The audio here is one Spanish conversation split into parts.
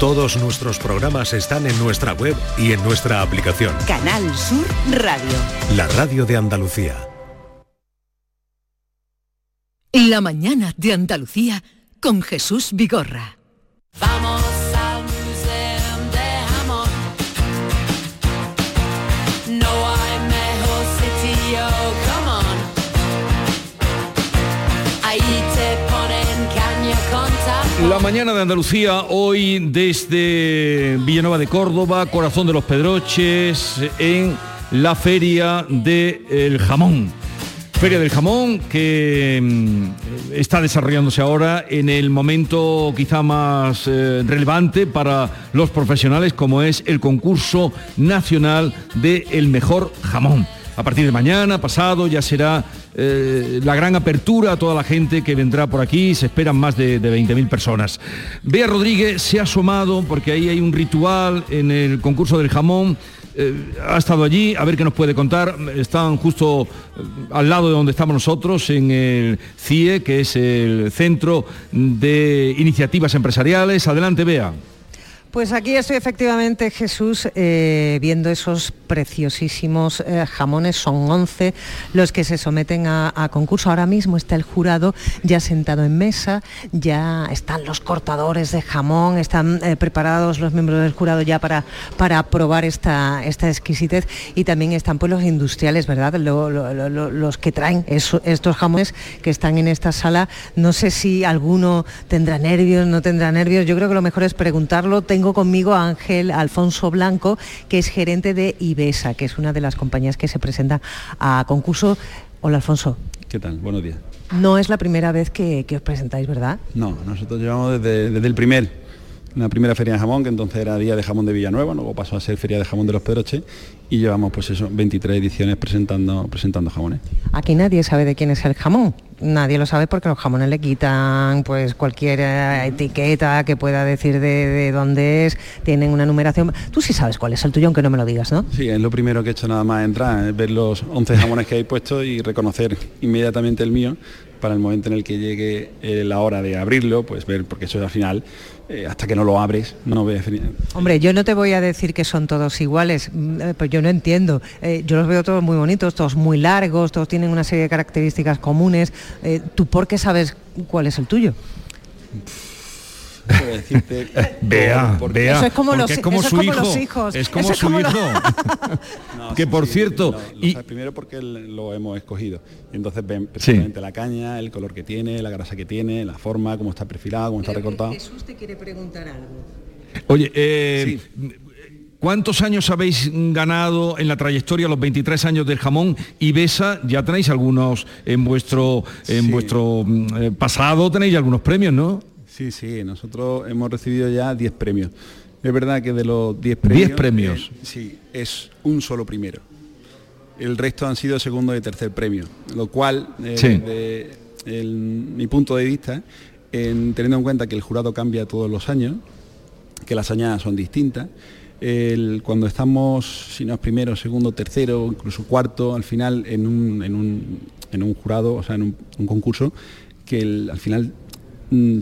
Todos nuestros programas están en nuestra web y en nuestra aplicación. Canal Sur Radio. La radio de Andalucía. La mañana de Andalucía con Jesús Vigorra. Vamos La mañana de Andalucía, hoy desde Villanueva de Córdoba, Corazón de los Pedroches, en la Feria del Jamón. Feria del Jamón que mm, está desarrollándose ahora en el momento quizá más eh, relevante para los profesionales como es el concurso nacional de el mejor jamón. A partir de mañana, pasado, ya será eh, la gran apertura a toda la gente que vendrá por aquí, se esperan más de, de 20.000 personas. Bea Rodríguez se ha asomado porque ahí hay un ritual en el concurso del jamón. Eh, ha estado allí, a ver qué nos puede contar. Están justo eh, al lado de donde estamos nosotros, en el CIE, que es el Centro de Iniciativas Empresariales. Adelante, Bea. Pues aquí estoy efectivamente, Jesús, eh, viendo esos preciosísimos eh, jamones. Son 11 los que se someten a, concurso. Ahora mismo está el jurado ya sentado en mesa, ya están los cortadores de jamón, están eh, preparados los miembros del jurado ya para, para probar esta, esta exquisitez y también están pues los industriales, ¿verdad? Lo- lo- lo- lo- los que traen estos jamones que están en esta sala. No sé si alguno tendrá nervios, no tendrá nervios. Yo creo que lo mejor es preguntarlo. Conmigo a Ángel Alfonso Blanco, que es gerente de Ibesa, que es una de las compañías que se presenta a concurso. Hola Alfonso. ¿Qué tal? Buenos días. No es la primera vez que, que os presentáis, ¿verdad? No, nosotros llevamos desde, desde el primer, la primera feria de jamón, que entonces era Día de Jamón de Villanueva, luego pasó a ser Feria de Jamón de los Pedroches, y llevamos pues eso, 23 ediciones presentando, presentando jamones. Aquí nadie sabe de quién es el jamón. Nadie lo sabe porque los jamones le quitan pues cualquier eh, etiqueta que pueda decir de, de dónde es, tienen una numeración. Tú sí sabes cuál es el tuyo, aunque no me lo digas, ¿no? Sí, es lo primero que he hecho nada más entrar, es ver los 11 jamones que hay puestos y reconocer inmediatamente el mío para el momento en el que llegue eh, la hora de abrirlo, pues ver, porque eso al final, eh, hasta que no lo abres, no ves... Hombre, yo no te voy a decir que son todos iguales, mm, eh, pues yo no entiendo. Eh, yo los veo todos muy bonitos, todos muy largos, todos tienen una serie de características comunes. ¿Tú por qué sabes cuál es el tuyo? Decirte Vea, por- vea, Eso es como los- es como eso es su como hijo, los hijos. es como Eso es su lo- hijo. No, que sí, por sí, cierto, lo- lo y- sabes primero porque lo hemos escogido. Entonces ven perfectamente la caña, el color que tiene, la grasa que tiene, la forma, cómo está perfilado, cómo está recortado. Jesús te quiere preguntar algo. Oye, eh, ¿cuántos años habéis ganado en la trayectoria, los 23 años del jamón? Y Besa, ya tenéis algunos en vuestro, en Sí. vuestro mm, eh, pasado, tenéis algunos premios, ¿no? Sí, sí, nosotros hemos recibido ya 10 premios. Es verdad que de los 10 premios... 10 premios. eh, sí, es un solo primero. El resto han sido segundo y tercer premio, lo cual, eh, Sí. desde el- mi punto de vista, en- teniendo en cuenta que el jurado cambia todos los años, que las añadas son distintas, el- cuando estamos, si no es primero, segundo, tercero, incluso cuarto, al final en un, en un, en un jurado, o sea, en un, un concurso, que el- al final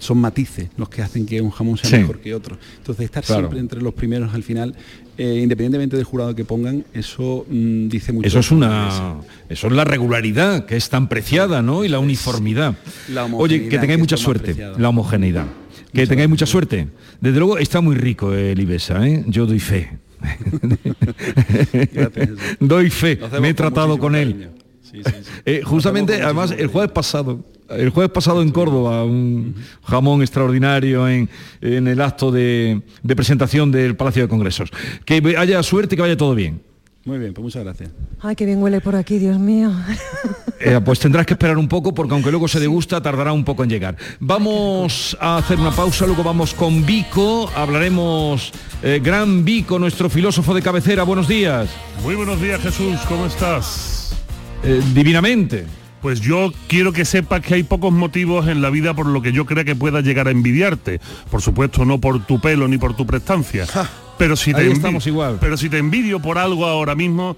son matices los que hacen que un jamón sea Sí. mejor que otro. Entonces estar Claro. siempre entre los primeros al final, eh, independientemente del jurado que pongan, eso mm, dice mucho. Eso es una, eso es la regularidad que es tan preciada, ¿no? Y la uniformidad. La Oye, que tengáis que mucha suerte, la homogeneidad. Que tengáis mucha suerte. Desde luego está muy rico el Ibesa, ¿eh? Yo doy fe. Gracias, doy fe, me he tratado con él. cariño. Sí, sí, sí. Eh, justamente, además, el jueves pasado, el jueves pasado en Córdoba, un jamón extraordinario en, en el acto de, de presentación del Palacio de Congresos. Que haya suerte y que vaya todo bien. Muy bien, pues muchas gracias. Ay, qué bien huele por aquí, Dios mío. Eh, pues tendrás que esperar un poco porque aunque luego se degusta, tardará un poco en llegar. Vamos a hacer una pausa, luego vamos con Vico, hablaremos, eh, gran Vico, nuestro filósofo de cabecera, buenos días. Muy buenos días Jesús, ¿cómo estás? Eh, divinamente. Pues yo quiero que sepas que hay pocos motivos en la vida por lo que yo crea que pueda llegar a envidiarte. Por supuesto, no por tu pelo ni por tu prestancia. Pero si, te estamos igual. pero si te envidio por algo ahora mismo,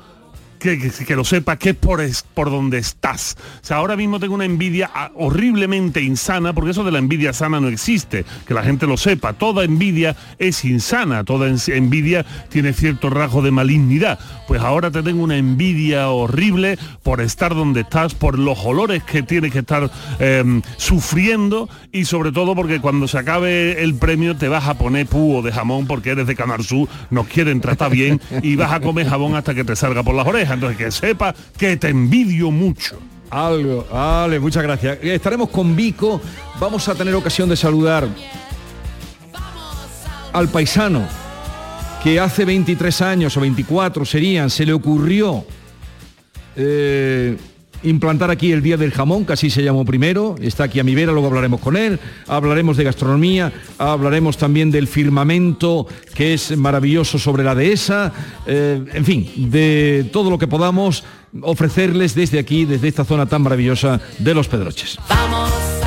que, lo sepas que es por, es por donde estás. O sea, ahora mismo tengo una envidia ah, horriblemente insana, porque eso de la envidia sana no existe, que la gente lo sepa. Toda envidia es insana, toda en- envidia tiene cierto rasgo de malignidad. Pues ahora te tengo una envidia horrible por estar donde estás, por los olores que tienes que estar em, sufriendo y sobre todo porque cuando se acabe el premio te vas a poner púo de jamón porque eres de Canal Sur, nos quieren tratar bien y vas a comer jabón hasta que te salga por las orejas. Que sepa que te envidio mucho. Algo, vale, muchas gracias. Estaremos con Vico, vamos a tener ocasión de saludar al paisano que hace 23 años o 24 serían, se le ocurrió eh, implantar aquí el Día del Jamón, que así se llamó primero, está aquí a mi vera, luego hablaremos con él, hablaremos de gastronomía, hablaremos también del firmamento, que es maravilloso sobre la dehesa, eh, en fin, de todo lo que podamos ofrecerles desde aquí, desde esta zona tan maravillosa de los Pedroches. Vamos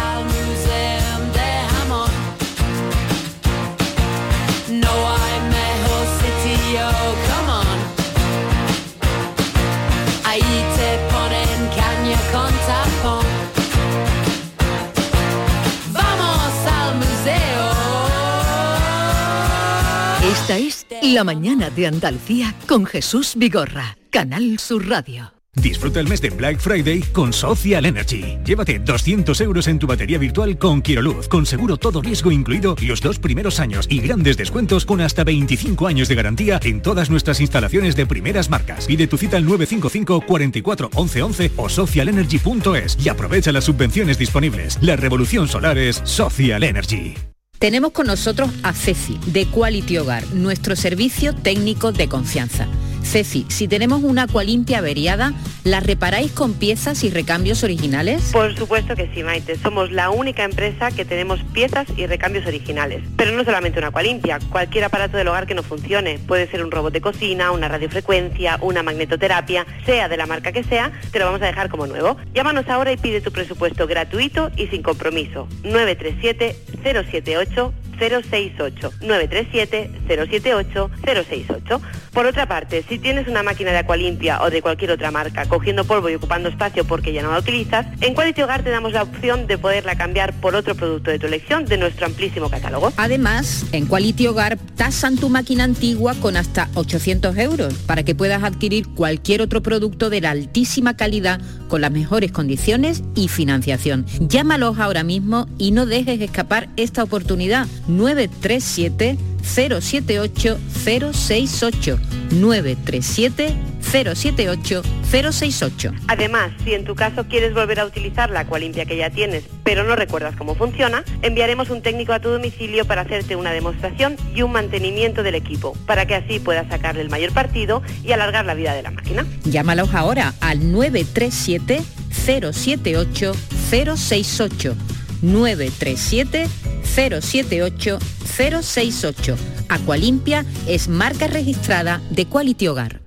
La mañana de Andalucía con Jesús Vigorra, Canal Sur Radio. Disfruta el mes de Black Friday con Social Energy. Llévate 200 euros en tu batería virtual con Quiroluz, con seguro todo riesgo incluido los dos primeros años y grandes descuentos con hasta 25 años de garantía en todas nuestras instalaciones de primeras marcas. Pide tu cita al 955 44 11 11 o socialenergy.es y aprovecha las subvenciones disponibles. La revolución solar es Social Energy. Tenemos con nosotros a Ceci, de Quality Hogar, nuestro servicio técnico de confianza. Ceci, si tenemos una acualimpia averiada, ¿la reparáis con piezas y recambios originales? Por supuesto que sí, Maite. Somos la única empresa que tenemos piezas y recambios originales. Pero no solamente una limpia, cualquier aparato del hogar que no funcione. Puede ser un robot de cocina, una radiofrecuencia, una magnetoterapia, sea de la marca que sea, te lo vamos a dejar como nuevo. Llámanos ahora y pide tu presupuesto gratuito y sin compromiso. 937 078 068 937 078 068. Por otra parte, si tienes una máquina de Aqualimpia o de cualquier otra marca cogiendo polvo y ocupando espacio porque ya no la utilizas, en Quality Hogar te damos la opción de poderla cambiar por otro producto de tu elección de nuestro amplísimo catálogo. Además, en Quality Hogar tasan tu máquina antigua con hasta 800 euros para que puedas adquirir cualquier otro producto de la altísima calidad con las mejores condiciones y financiación. Llámalos ahora mismo y no dejes escapar esta oportunidad. 937 078 068 937 078 068. Además, si en tu caso quieres volver a utilizar la Aqualimpia que ya tienes, pero no recuerdas cómo funciona, enviaremos un técnico a tu domicilio para hacerte una demostración y un mantenimiento del equipo, para que así puedas sacarle el mayor partido y alargar la vida de la máquina. Llámalos ahora al 937 078 068 937 078 068. Aqualimpia es marca registrada de Quality Hogar.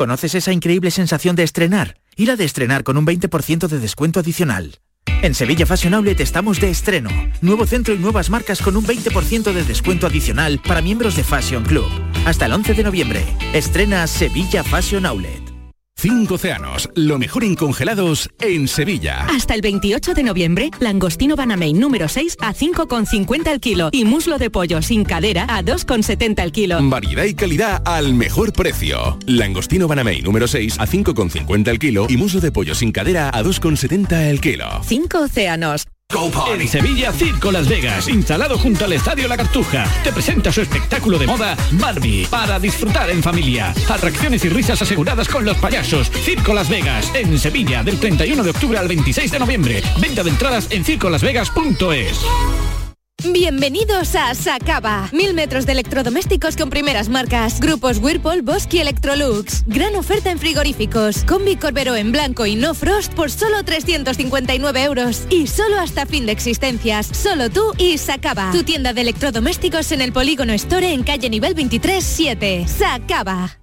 ¿Conoces esa increíble sensación de estrenar? Y la de estrenar con un 20% de descuento adicional. En Sevilla Fashion Outlet estamos de estreno. Nuevo centro y nuevas marcas con un 20% de descuento adicional para miembros de Fashion Club. Hasta el 11 de noviembre. Estrena Sevilla Fashion Outlet. Cinco océanos, lo mejor en congelados en Sevilla. Hasta el 28 de noviembre, langostino Banamey número 6 a 5,50 el kilo y muslo de pollo sin cadera a 2,70 el kilo. Variedad y calidad al mejor precio. Langostino Banamey número 6 a 5,50 el kilo y muslo de pollo sin cadera a 2,70 el kilo. Cinco océanos. En Sevilla, Circo Las Vegas, instalado junto al Estadio La Cartuja, te presenta su espectáculo de moda Barbie, para disfrutar en familia. Atracciones y risas aseguradas con los payasos. Circo Las Vegas, en Sevilla, del 31 de octubre al 26 de noviembre. Venta de entradas en circolasvegas.es. Bienvenidos a Sacaba. Mil metros de electrodomésticos con primeras marcas. Grupos Whirlpool, Bosque y Electrolux. Gran oferta en frigoríficos. Combi Corbero en blanco y no frost por solo 359 euros. Y solo hasta fin de existencias. Solo tú y Sacaba. Tu tienda de electrodomésticos en el Polígono Store en calle nivel 23 7. Sacaba.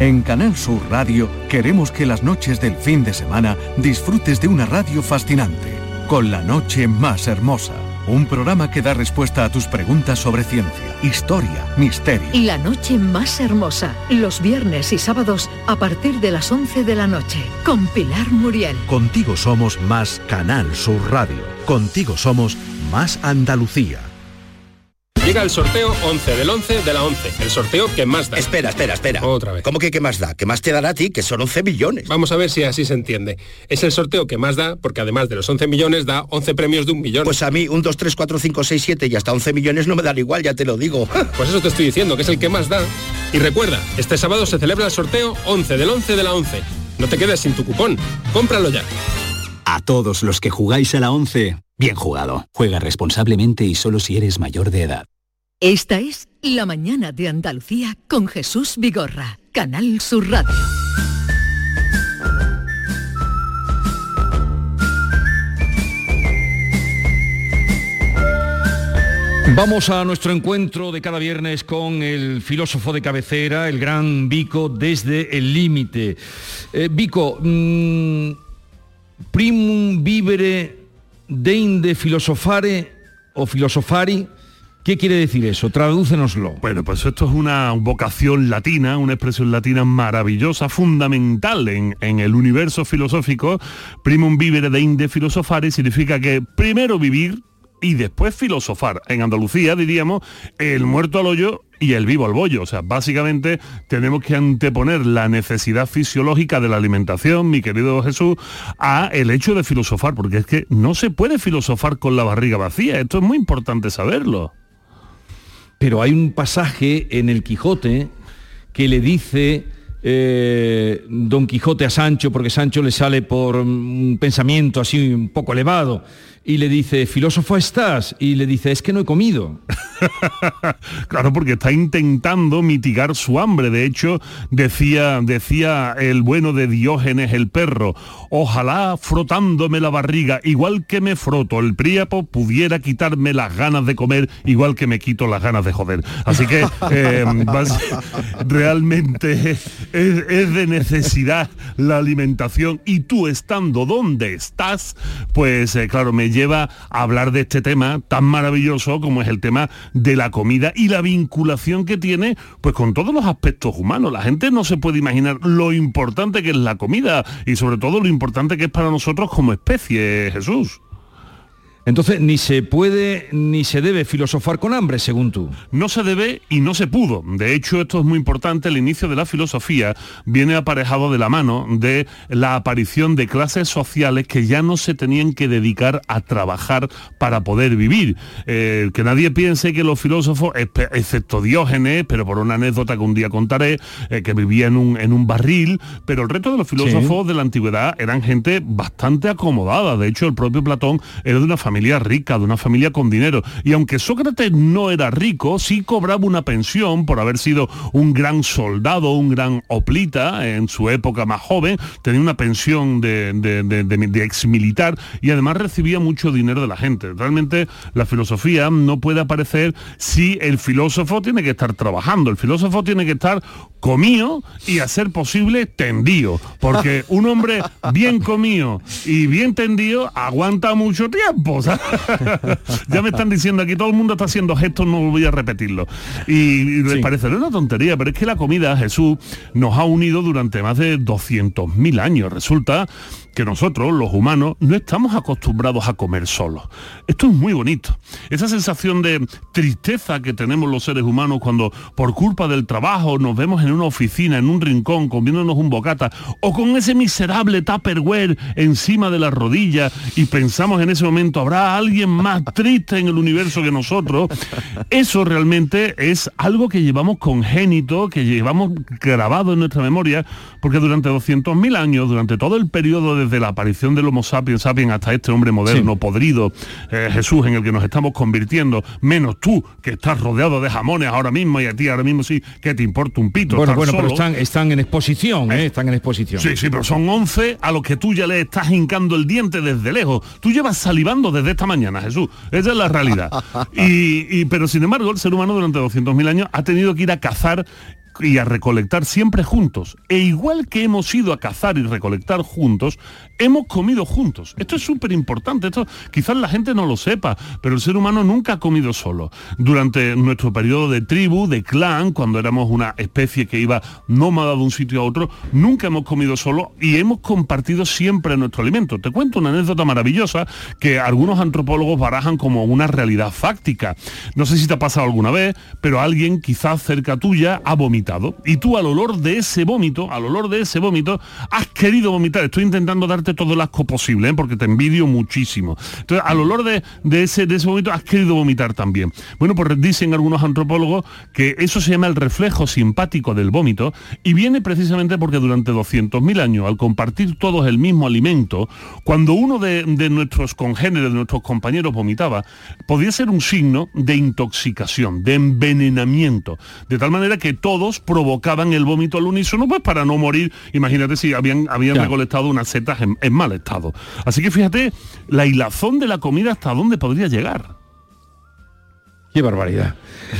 En Canal Sur Radio queremos que las noches del fin de semana disfrutes de una radio fascinante con la noche más hermosa. Un programa que da respuesta a tus preguntas sobre ciencia, historia, misterio. La noche más hermosa, los viernes y sábados a partir de las 11 de la noche, con Pilar Muriel. Contigo somos más Canal Sur Radio. Contigo somos más Andalucía. Llega el sorteo 11 del 11 de la 11. El sorteo que más da. Espera, espera, espera. Otra vez. ¿Cómo que qué más da? ¿Qué más te dará a ti? Que son 11 millones. Vamos a ver si así se entiende. Es el sorteo que más da porque además de los 11 millones da 11 premios de un millón. Pues a mí un 2, 3, 4, 5, 6, 7 y hasta 11 millones no me dan igual, ya te lo digo. Pues eso te estoy diciendo, que es el que más da. Y recuerda, este sábado se celebra el sorteo 11 del 11 de la 11. No te quedes sin tu cupón. Cómpralo ya. A todos los que jugáis a la 11, bien jugado. Juega responsablemente y solo si eres mayor de edad. Esta es La mañana de Andalucía con Jesús Vigorra, Canal Sur Radio. Vamos a nuestro encuentro de cada viernes con el filósofo de cabecera, el gran Vico, desde el límite. Eh, Vico, mm, primum vivere deinde filosofare o filosofari, ¿qué quiere decir eso? Tradúcenoslo. Bueno, pues esto es una vocación latina, una expresión latina maravillosa, fundamental en, el universo filosófico. Primum vivere deinde filosofare significa que primero vivir y después filosofar. En Andalucía diríamos el muerto al hoyo y el vivo al bollo. O sea, básicamente tenemos que anteponer la necesidad fisiológica de la alimentación, mi querido Jesús, a el hecho de filosofar, porque es que no se puede filosofar con la barriga vacía. Esto es muy importante saberlo. Pero hay un pasaje en el Quijote que le dice eh, Don Quijote a Sancho, porque Sancho le sale por un pensamiento así un poco elevado, y le dice, filósofo estás, y le dice, es que no he comido. Claro, porque está intentando mitigar su hambre. De hecho, decía, decía el bueno de Diógenes el perro, ojalá frotándome la barriga, igual que me froto el príapo, pudiera quitarme las ganas de comer, igual que me quito las ganas de joder. Así que eh, realmente es, es de necesidad la alimentación y tú estando donde estás, pues eh, claro, me lleva a hablar de este tema tan maravilloso como es el tema de la comida y la vinculación que tiene pues con todos los aspectos humanos. La gente no se puede imaginar lo importante que es la comida y sobre todo lo importante que es para nosotros como especie, Jesús. Entonces, ni se puede ni se debe filosofar con hambre, según tú. No se debe y no se pudo. De hecho, esto es muy importante. El inicio de la filosofía viene aparejado de la mano de la aparición de clases sociales que ya no se tenían que dedicar a trabajar para poder vivir. Eh, que nadie piense que los filósofos, excepto Diógenes, pero por una anécdota que un día contaré, eh, que vivía en un, en un barril, pero el resto de los filósofos de la antigüedad eran gente bastante acomodada. De hecho, el propio Platón era de una familia rica, de una familia con dinero. Y aunque Sócrates no era rico, sí cobraba una pensión por haber sido un gran soldado, un gran oplita en su época más joven, tenía una pensión de, ex militar y además recibía mucho dinero de la gente. Realmente la filosofía no puede aparecer si el filósofo tiene que estar trabajando, el filósofo tiene que estar comido y a ser posible tendido, porque un hombre bien comido y bien tendido aguanta mucho tiempo. ¿Sabes? ya me están diciendo aquí, todo el mundo está haciendo gestos, no voy a repetirlo. Y, y les parecerá una tontería, pero es que la comida, Jesús, nos ha unido durante más de 200.000 años. Resulta que nosotros, los humanos, no estamos acostumbrados a comer solos. Esto es muy bonito. Esa sensación de tristeza que tenemos los seres humanos cuando por culpa del trabajo nos vemos en una oficina, en un rincón, comiéndonos un bocata, o con ese miserable Tupperware encima de la rodilla y pensamos en ese momento, ¿habrá alguien más triste en el universo que nosotros? Eso realmente es algo que llevamos congénito, que llevamos grabado en nuestra memoria, porque durante 200.000 años, durante todo el periodo desde la aparición del Homo sapiens sapiens hasta este hombre moderno, podrido, eh, Jesús, en el que nos estamos convirtiendo, menos tú, que estás rodeado de jamones ahora mismo y a ti ahora mismo sí, que te importa un pito. Bueno, pero están, están en exposición, ¿eh? Están en exposición. Sí, sí, pero son 11 a los que tú ya le estás hincando el diente desde lejos. Tú llevas salivando desde esta mañana, Jesús. Esa es la realidad. Y, y- pero sin embargo, el ser humano durante 200.000 años ha tenido que ir a cazar y a recolectar siempre juntos. E igual que hemos ido a cazar y recolectar juntos, hemos comido juntos. Esto es súper importante, esto quizás la gente no lo sepa, pero el ser humano nunca ha comido solo. Durante nuestro periodo de tribu, de clan, cuando éramos una especie que iba nómada de un sitio a otro, nunca hemos comido solo y hemos compartido siempre nuestro alimento. Te cuento una anécdota maravillosa que algunos antropólogos barajan como una realidad fáctica. No sé si te ha pasado alguna vez, pero alguien quizás cerca tuya ha vomitado y tú al olor de ese vómito, al olor de ese vómito, has querido vomitar. Estoy intentando darte todo el asco posible, ¿eh? porque te envidio muchísimo. Entonces, al olor de, de ese, de ese vómito has querido vomitar también. Bueno, pues dicen algunos antropólogos que eso se llama el reflejo simpático del vómito y viene precisamente porque durante 200.000 años, al compartir todos el mismo alimento, cuando uno de, de nuestros congéneres, de nuestros compañeros vomitaba, podía ser un signo de intoxicación, de envenenamiento, de tal manera que todos provocaban el vómito al unísono, pues para no morir, imagínate si habían, habían recolectado unas setas en, en mal estado. Así que fíjate, la hilazón de la comida hasta dónde podría llegar. Qué barbaridad.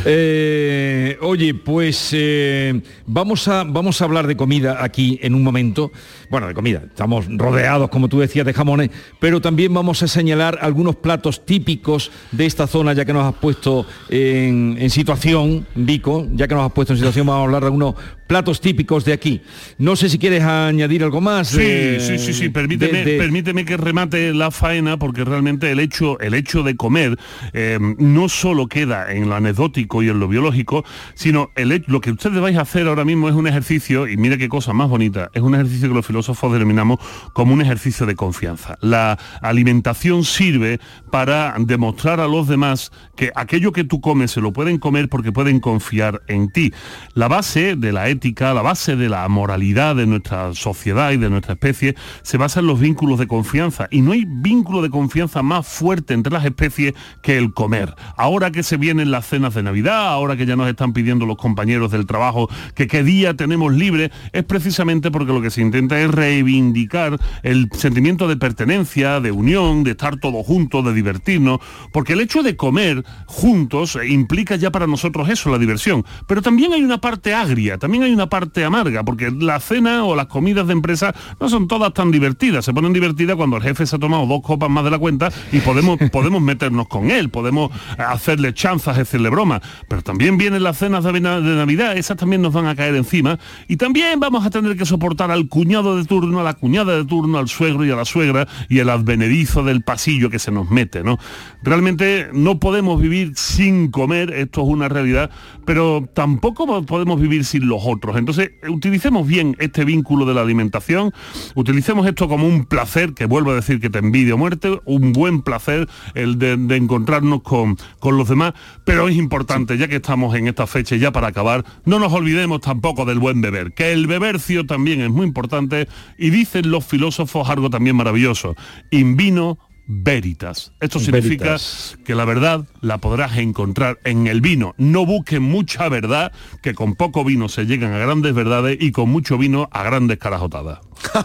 Eh, oye, pues eh, vamos, a, vamos a hablar de comida aquí en un momento. Bueno, de comida. Estamos rodeados, como tú decías, de jamones, pero también vamos a señalar algunos platos típicos de esta zona, ya que nos has puesto en, en situación, Vico, ya que nos has puesto en situación, vamos a hablar de algunos platos típicos de aquí. No sé si quieres añadir algo más. Sí, sí, sí, sí. Permíteme, de- de- permíteme que remate la faena porque realmente el hecho, el hecho de comer eh, no solo queda en lo anecdótico y en lo biológico, sino el lo que ustedes vais a hacer ahora mismo es un ejercicio, y mira qué cosa más bonita, es un ejercicio que los filósofos denominamos como un ejercicio de confianza. La alimentación sirve para demostrar a los demás que aquello que tú comes se lo pueden comer porque pueden confiar en ti. La base de la ética, la base de la moralidad de nuestra sociedad y de nuestra especie se basa en los vínculos de confianza y no hay vínculo de confianza más fuerte entre las especies que el comer. Ahora que se vienen las cenas de Navidad, ahora que ya nos están pidiendo los compañeros del trabajo que qué día tenemos libre, es precisamente porque lo que se intenta es reivindicar el sentimiento de pertenencia, de unión, de estar todos juntos, de divertirnos, porque el hecho de comer juntos implica ya para nosotros eso, la diversión. Pero también hay una parte agria, también hay una parte amarga, porque la cena o las comidas de empresa no son todas tan divertidas. Se ponen divertidas cuando el jefe se ha tomado dos copas más de la cuenta y podemos, podemos meternos con él, podemos hacerle chanzas, decirle bromas. Pero también vienen las cenas de, de Navidad, esas también nos van a caer encima. Y también vamos a tener que soportar al cuñado de turno, a la cuñada de turno, al suegro y a la suegra y el advenedizo del pasillo que se nos mete, ¿no? Realmente no podemos vivir sin comer, esto es una realidad, pero tampoco po- podemos vivir sin los Entonces, utilicemos bien este vínculo de la alimentación, utilicemos esto como un placer, que vuelvo a decir que te envidio muerte, un buen placer el de, de encontrarnos con, con los demás, pero es importante, ya que estamos en esta fecha, y ya para acabar, no nos olvidemos tampoco del buen beber, que el bebercio también es muy importante y dicen los filósofos algo también maravilloso, in vino veritas. Esto significa Veritas. que la verdad la podrás encontrar en el vino. No busquen mucha verdad, que con poco vino se llegan a grandes verdades y con mucho vino a grandes carajotadas.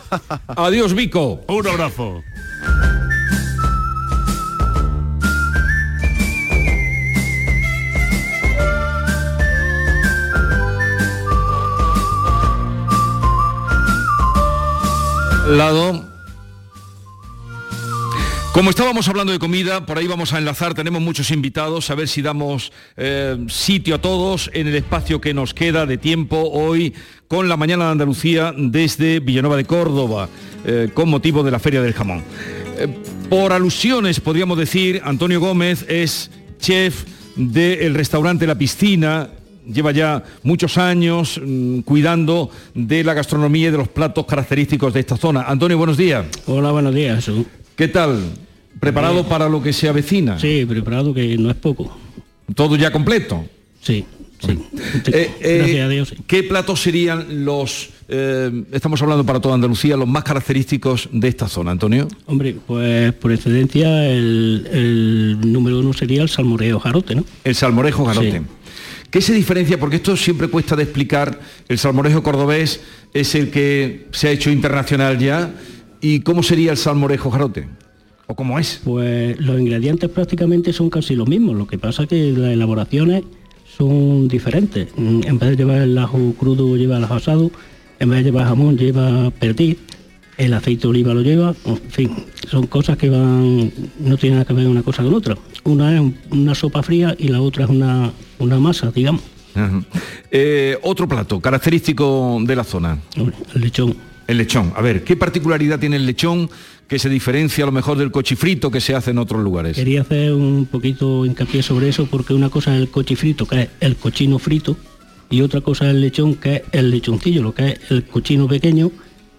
Adiós, Vico. Un abrazo. lado. Como estábamos hablando de comida, por ahí vamos a enlazar, tenemos muchos invitados, a ver si damos eh, sitio a todos en el espacio que nos queda de tiempo hoy con la Mañana de Andalucía desde Villanueva de Córdoba, eh, con motivo de la Feria del Jamón. Eh, por alusiones, podríamos decir, Antonio Gómez es chef del restaurante La Piscina, lleva ya muchos años mm, cuidando de la gastronomía y de los platos característicos de esta zona. Antonio, buenos días. Hola, buenos días. ¿Qué tal? ¿Preparado para lo que se avecina? Sí, preparado que no es poco. ¿Todo ya completo? Sí, sí. Eh, eh, Gracias a Dios, sí. ¿Qué platos serían los, eh, estamos hablando para toda Andalucía, los más característicos de esta zona, Antonio? Hombre, pues por excedencia el, el número uno sería el salmoreo jarote, ¿no? El salmorejo garote. Sí. ¿Qué se diferencia? Porque esto siempre cuesta de explicar. El salmorejo cordobés es el que se ha hecho internacional ya. ¿Y cómo sería el salmorejo jarote? ¿O cómo es? Pues los ingredientes prácticamente son casi los mismos, lo que pasa que las elaboraciones son diferentes. Mm, En vez de llevar el ajo crudo lleva el ajo asado, en vez de llevar jamón lleva perdiz, el aceite de oliva lo lleva, en fin, son cosas que van, no tienen nada que ver una cosa con otra. Una es un- una sopa fría y la otra es una, una masa, digamos. Eh, otro plato característico de la zona. El lechón. El lechón. A ver, ¿qué particularidad tiene el lechón que se diferencia a lo mejor del cochifrito que se hace en otros lugares? Quería hacer un poquito hincapié sobre eso porque una cosa es el cochifrito, que es el cochino frito, y otra cosa es el lechón, que es el lechoncillo, lo que es el cochino pequeño,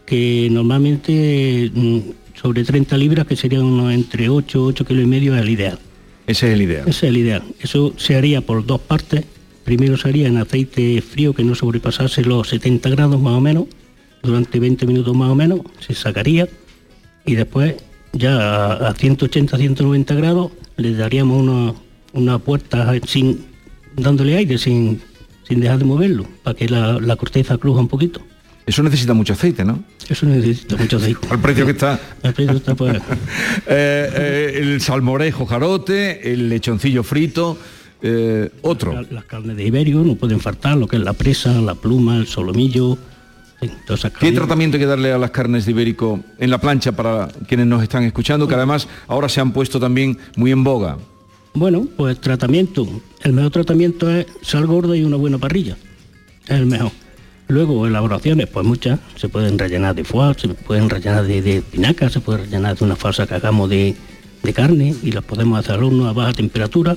que normalmente mm, sobre 30 libras, que serían unos entre 8, 8 kilos y medio, es el ideal. Ese es el ideal. Ese es el ideal. Eso se haría por dos partes. Primero se haría en aceite frío que no sobrepasase los 70 grados más o menos, durante 20 minutos más o menos, se sacaría y después ya a, a 180, 190 grados le daríamos una, una puerta sin dándole aire, sin, sin dejar de moverlo, para que la, la corteza cruja un poquito. Eso necesita mucho aceite, ¿no? Eso necesita mucho aceite. Al precio que está. El precio está pues, Eh, eh, el salmorejo jarote, el lechoncillo frito, eh, otro. la- las carnes de Iberio no pueden faltar, lo que es la presa, la pluma, el solomillo, ¿Qué tratamiento hay que darle a las carnes de ibérico en la plancha para quienes nos están escuchando, que además ahora se han puesto también muy en boga? Bueno, pues tratamiento. El mejor tratamiento es sal gorda y una buena parrilla. Es el mejor. Luego, elaboraciones, pues muchas. Se pueden rellenar de foie, se pueden rellenar de, de espinaca, se puede rellenar de una falsa que hagamos de, de carne y las podemos hacer al horno a baja temperatura.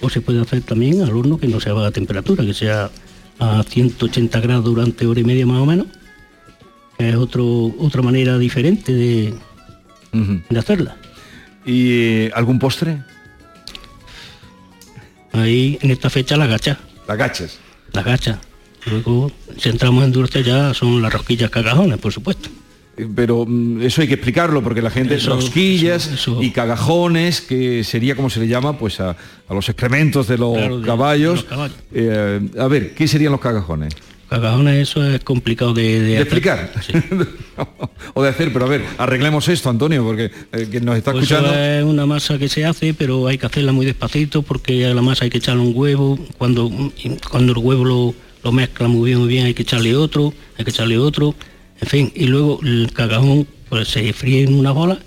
O se puede hacer también al horno que no sea a baja temperatura, que sea a 180 grados durante hora y media más o menos. Es otro, otra manera diferente de, de hacerla. ¿Y eh, algún postre? Ahí en esta fecha la gacha. Las gachas. La gacha. Luego, si entramos en dulce ya son las rosquillas cagajones, por supuesto. Pero mm, eso hay que explicarlo porque la gente Eso- rosquillas y cagajones, que sería como se le llama pues a, a los excrementos de los Claro, caballos. de los caballos. Eh, a ver, ¿qué serían los cagajones? Cagajones, eso es complicado de, de De hacer. explicar. o de hacer, pero a ver, arreglemos esto, Antonio, porque eh, quien nos está Pues escuchando. es una masa que se hace, pero hay que hacerla muy despacito porque a la masa hay que echarle un huevo. Cuando, cuando el huevo lo, lo mezcla muy bien, muy bien, hay que echarle otro, hay que echarle otro, en fin. Y luego el cagajón pues se fríe en una bola,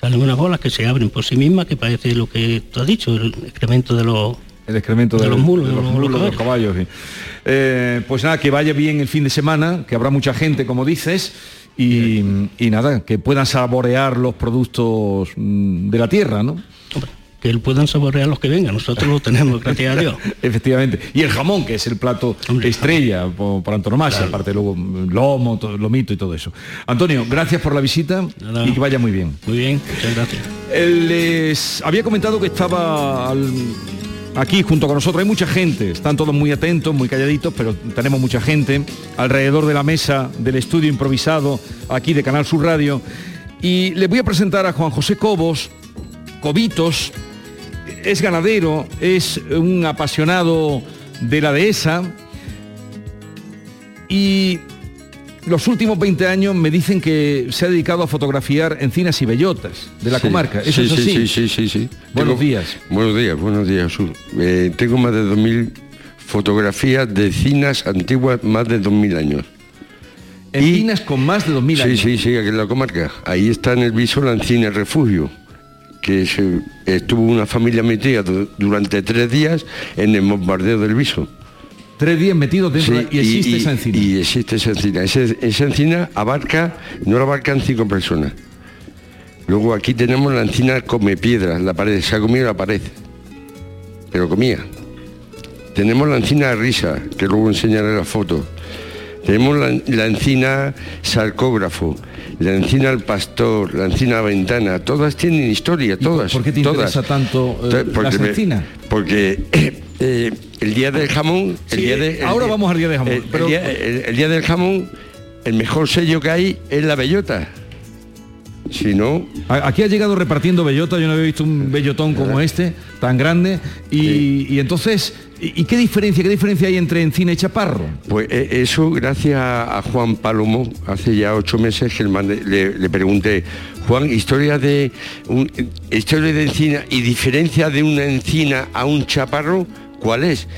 salen unas bolas que se abren por sí mismas, que parece lo que tú has dicho, el excremento de los, el excremento de los mulos, de los mulos, de los caballos. sí. Eh, pues nada, que vaya bien el fin de semana, que habrá mucha gente, como dices, y, y nada, que puedan saborear los productos mm, de la tierra, ¿no? Que puedan saborear los que vengan. Nosotros lo tenemos, gracias a Dios. Efectivamente. Y el jamón, que es el plato estrella por, por antonomasia, aparte luego lomo, todo, lomito y todo eso. Antonio, gracias por la visita y que vaya muy bien. Muy bien, muchas gracias. Él les había comentado que estaba al- aquí junto con nosotros. Hay mucha gente, están todos muy atentos, muy calladitos, pero tenemos mucha gente alrededor de la mesa del estudio improvisado aquí de Canal Sur Radio. Y les voy a presentar a Juan José Cobos, Cobitos, es ganadero, es un apasionado de la dehesa y los últimos 20 años me dicen que se ha dedicado a fotografiar encinas y bellotas de la Sí, comarca. ¿Eso sí, es sí, así? Sí, sí, sí, sí. Buenos Tengo- días. Buenos días, buenos días, Sur. Eh, tengo más de 2.000 fotografías de encinas antiguas, más de 2.000 años. Encinas con más de 2.000 sí, años. Sí, sí, aquí en la comarca. Ahí está en el viso la encina refugio, que se- estuvo una familia metida du- durante tres días en el bombardeo del viso. Tres días metidos dentro de- y existe esa encina. Y existe esa encina. Esa encina abarca, no la abarcan cinco personas. Luego aquí tenemos la encina come piedras, la pared, se ha comido la pared, pero comía. Tenemos la encina de risa, que luego enseñaré la foto. Tenemos la, la encina sarcógrafo, la encina al pastor, la encina a ventana, todas tienen historia, todas. ¿Por qué te todas. interesa tanto eh, Porque las me- encinas? Porque eh, el día del jamón, el Sí, día de, el ahora vamos al día del jamón, el- el pero- día- el- el día del jamón, el mejor sello que hay es la bellota. Si no, Aquí ha llegado repartiendo bellota, yo no había visto un bellotón como este, tan grande, y, y entonces, ¿y, qué diferencia, qué diferencia hay entre encina y chaparro? Pues eh, eso gracias a Juan Palomo, hace ya ocho meses que le, le- le pregunté, Juan, historia de un- historia de encina y diferencia de una encina a un chaparro, ¿cuál es?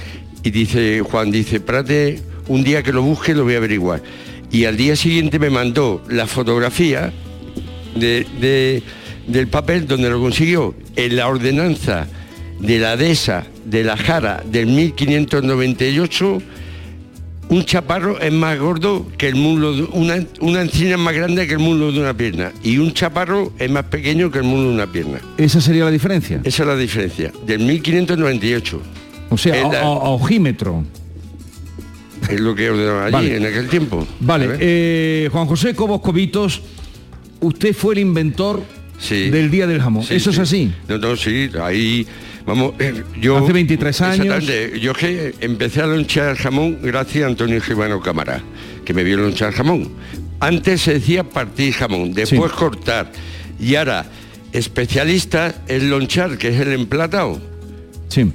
Y dice, Juan dice, Prate, un día que lo busque lo voy a averiguar. Y al día siguiente me mandó la fotografía de, de- del papel donde lo consiguió en la ordenanza de la dehesa de la Jara del 1598 un chaparro es más gordo que el muslo, de- una, una encina es más grande que el muslo de una pierna y un chaparro es más pequeño que el muslo de una pierna. Esa sería la diferencia. Esa es la diferencia, del 1598. O sea, Es a, la- a- a ojímetro. Es lo que ordenaron allí Vale. en aquel tiempo. Vale, eh, Juan José Cobos Cobitos, usted fue el inventor Sí. del Día del Jamón. Sí, ¿Eso sí. es así? No, no, sí, ahí vamos, eh, yo Hace 23 años. Yo que empecé a lonchar jamón gracias a Antonio Gimano Cámara, que me vio lonchar jamón. Antes se decía partir jamón, después cortar y ahora especialista en lonchar, que es el emplatado. Sí.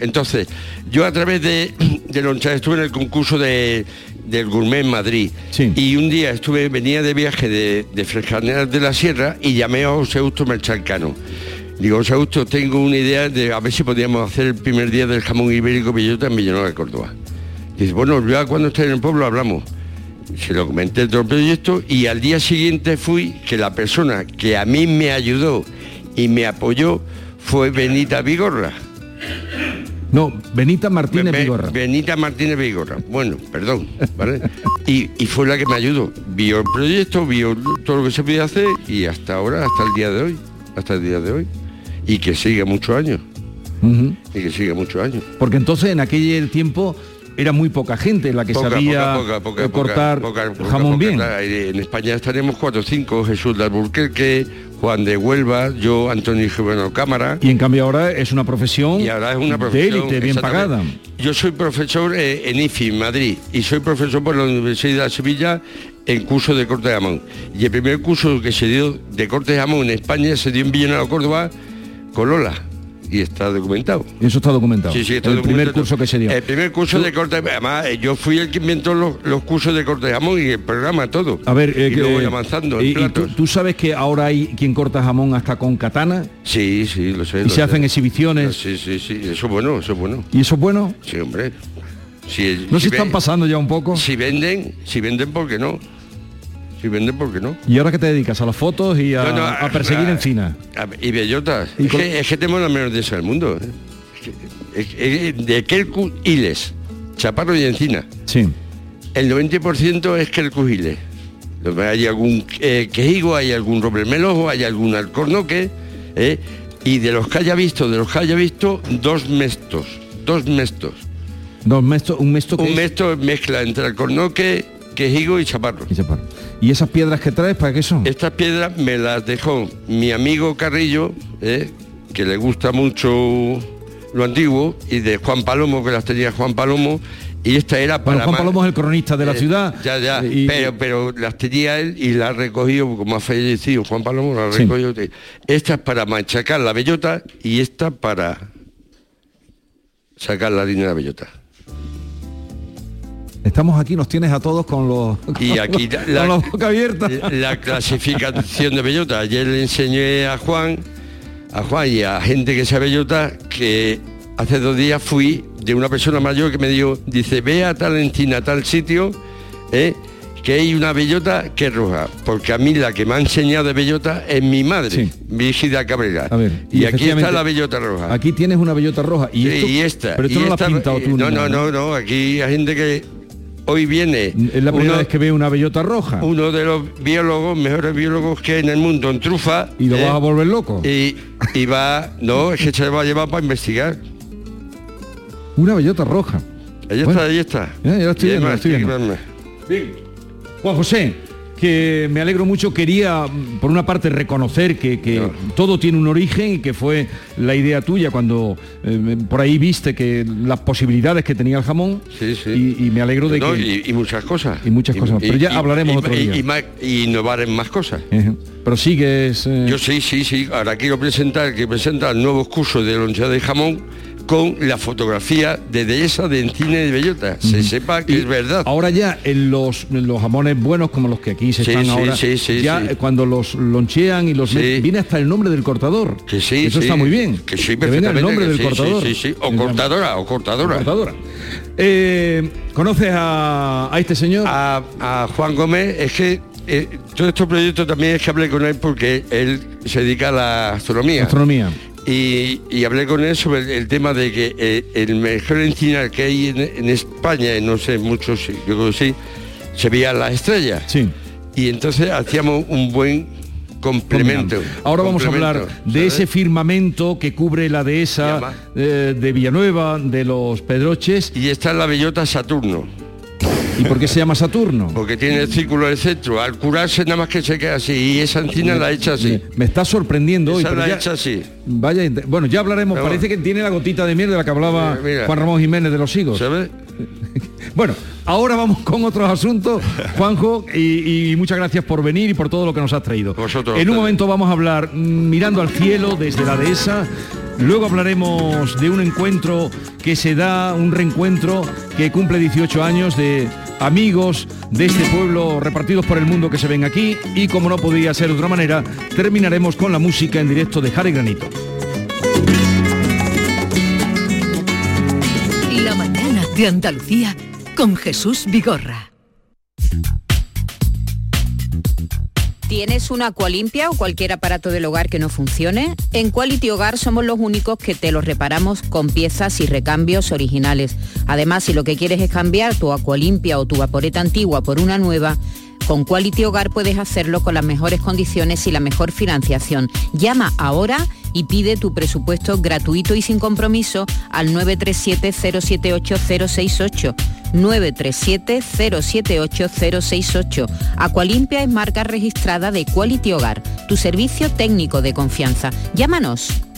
Entonces, yo a través de, de lonchar estuve en el concurso de, del gourmet en Madrid. Y un día estuve, venía de viaje de, de Frejaneras de la Sierra y llamé a José Augusto Merchalcano. Digo, José Augusto, tengo una idea de a ver si podíamos hacer el primer día del jamón ibérico bellota en Villanueva de Córdoba. Dice, bueno, ya cuando esté en el pueblo hablamos. Se lo comenté todo el proyecto y al día siguiente fui que la persona que a mí me ayudó y me apoyó fue Benita Vigorra. No, Benita Martínez Be- Vigorra. Benita Martínez Vigorra. Bueno, perdón, ¿vale? Y, y fue la que me ayudó. Vio el proyecto, vio todo lo que se podía hacer y hasta ahora, hasta el día de hoy, hasta el día de hoy. Y que siga muchos años. Y que siga muchos años. Porque entonces en aquel tiempo era muy poca gente la que Poca, sabía poca, poca, poca, cortar poca, poca, jamón poca, bien. En España estaremos cuatro o cinco, Jesús de Alburquerque, Juan de Huelva, yo, Antonio Gibano Cámara. Y en cambio ahora es una profesión, Y ahora es una de élite, bien pagada. Yo soy profesor eh, en IFI, en Madrid, y soy profesor por la Universidad de Sevilla en curso de corte de jamón. Y el primer curso que se dio de corte de jamón en España se dio en Villanueva, Córdoba, con Lola. Y está documentado. Eso está documentado. Sí, sí, está el primer curso que se dio. El primer curso de corte, además eh, yo fui el que inventó los, los cursos de corte de jamón y el programa todo. A ver, eh, y que- luego avanzando en y- tú, tú sabes que ahora hay quien corta jamón hasta con katana Sí, sí, lo sé. y lo se sé. hacen exhibiciones. Sí, sí, sí, eso es bueno, eso es bueno. ¿Y eso es bueno? Sí, hombre. Si, ¿No si se están pasando ya un poco? Si venden, si venden, ¿por qué no? Si venden, ¿por qué no? ¿Y ahora qué te dedicas? ¿A las fotos y a, No, no, a perseguir a- encina? a- y bellotas. Y es, con- que, es que tenemos la menor de del mundo. ¿eh? Es que- es- de Kelku Iles, Chaparro y Encina. Sí. El 90% es Kelku Iles. Hay algún eh, quejigo, hay algún roblemelojo, hay algún alcornoque. ¿eh? Y de los que haya visto, de los que haya visto, dos mestos. Dos mestos. Dos mesto, un mesto que Un es- mesto es mezcla entre alcornoque, quejigo y chaparro. y chaparro. ¿Y esas piedras que traes para qué son? Estas piedras me las dejó mi amigo Carrillo, ¿eh? que le gusta mucho lo antiguo, y de Juan Palomo, que las tenía Juan Palomo, y esta era Bueno, para... Juan Palomo es el cronista de la Eh, ciudad. Ya, ya, Y- pero, pero las tenía él y las ha recogido, como ha fallecido Juan Palomo, las Sí. recogido. Esta es para machacar la bellota y esta para sacar la harina de la bellota. Estamos aquí, nos tienes a todos con los, Y aquí con la, la boca abierta. la clasificación de bellota. Ayer le enseñé a Juan, a Juan y a gente que sabe bellota que hace dos días fui de una persona mayor que me dijo, dice, ve a tal encina, tal sitio, ¿eh? que hay una bellota que es roja, porque a mí la que me ha enseñado de bellota es mi madre, Virgida Cabrera. A ver, y, aquí está la bellota roja. Aquí tienes una bellota roja. Y, Sí, esto- y esta. Pero esto y no esta- has pintado tú. No, no, no, no. Aquí hay gente que hoy viene. Es la primera uno- vez que veo una bellota roja. uno de los biólogos, mejores biólogos que hay en el mundo, en trufa. Y lo ¿eh? vas a volver loco. Y, y va, no, es que se va a llevar para investigar. Una bellota roja. Ahí Bueno. está, ahí está. Ya, ya lo estoy viendo, lo estoy viendo. Juan José, que me alegro mucho, quería mm, por una parte reconocer que, que todo tiene un origen y que fue la idea tuya cuando eh, por ahí viste que las posibilidades que tenía el jamón Sí, sí. y, y me alegro de No, que... y, y muchas cosas. Y muchas cosas, pero ya hablaremos otro y- día. Y, innovar en más cosas. Ejé. Pero sigues... eh, Yo sí, sí, sí. Ahora quiero presentar, que presentar nuevos cursos de lonchada de jamón con la fotografía de dehesa de encina de bellota. Se sepa que Y es verdad. Ahora ya en los, en los jamones buenos como los que aquí se Sí, están sí, ahora, sí, sí, ya eh, cuando los lonchean y los viene hasta el nombre del cortador. Que sí, Eso está muy bien. Que sí, venga el perfectamente, nombre que del sí, cortador. O cortadora, o cortadora. Cortadora. Eh, ¿Conoces a, a este señor? A, a Juan Gómez, es que eh, todo este proyecto también es que hablé con él porque él se dedica a la astronomía. Astronomía. Y, y hablé con él sobre el, el tema de que eh, el mejor encinar que hay en, en España, y no sé muchos, yo creo que sí, se veía las estrellas. Sí. Y entonces hacíamos un buen complemento. Ahora vamos a hablar de ¿sabes? ese firmamento que cubre la dehesa eh, de Villanueva, de los Pedroches. Y esta es la bellota Saturno. ¿Y por qué se llama Saturno? Porque tiene el círculo del centro. Al curarse nada más que se queda así. Y esa encina la hecha así. Me está sorprendiendo hoy. Esa pero la ya- hecha así. Vaya, bueno, ya hablaremos. Pero Parece que tiene la gotita de miel de la que hablaba Mira, mira. Juan Ramón Jiménez de los higos. bueno, ahora vamos con otros asuntos, Juanjo, y, y muchas gracias por venir y por todo lo que nos has traído. en un momento vamos a hablar mm, mirando al cielo desde la dehesa. Luego hablaremos de un encuentro que se da, un reencuentro que cumple 18 años de amigos de este pueblo repartidos por el mundo que se ven aquí y como no podía ser de otra manera, terminaremos con la música en directo de Jare Granito. La mañana de Andalucía con Jesús Vigorra. ¿Tienes una Aqualimpia o cualquier aparato del hogar que no funcione? En Quality Hogar somos los únicos que te los reparamos con piezas y recambios originales. Además, si lo que quieres es cambiar tu Aqualimpia o tu vaporeta antigua por una nueva, con Quality Hogar puedes hacerlo con las mejores condiciones y la mejor financiación. Llama ahora y pide tu presupuesto gratuito y sin compromiso al 937-078-068. 937-078-068. Aqualimpia es marca registrada de Quality Hogar, tu servicio técnico de confianza. Llámanos.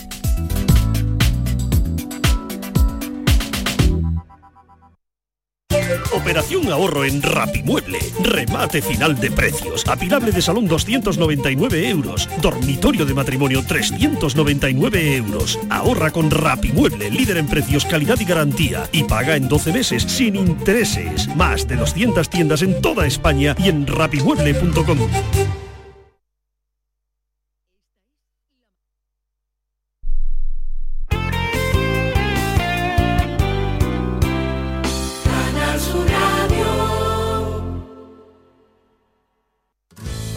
Operación ahorro en Rapimueble. Remate final de precios. Apilable de salón 299 euros. Dormitorio de matrimonio 399 euros. Ahorra con Rapimueble, líder en precios, calidad y garantía. Y paga en 12 meses sin intereses. Más de 200 tiendas en toda España y en rapimueble.com.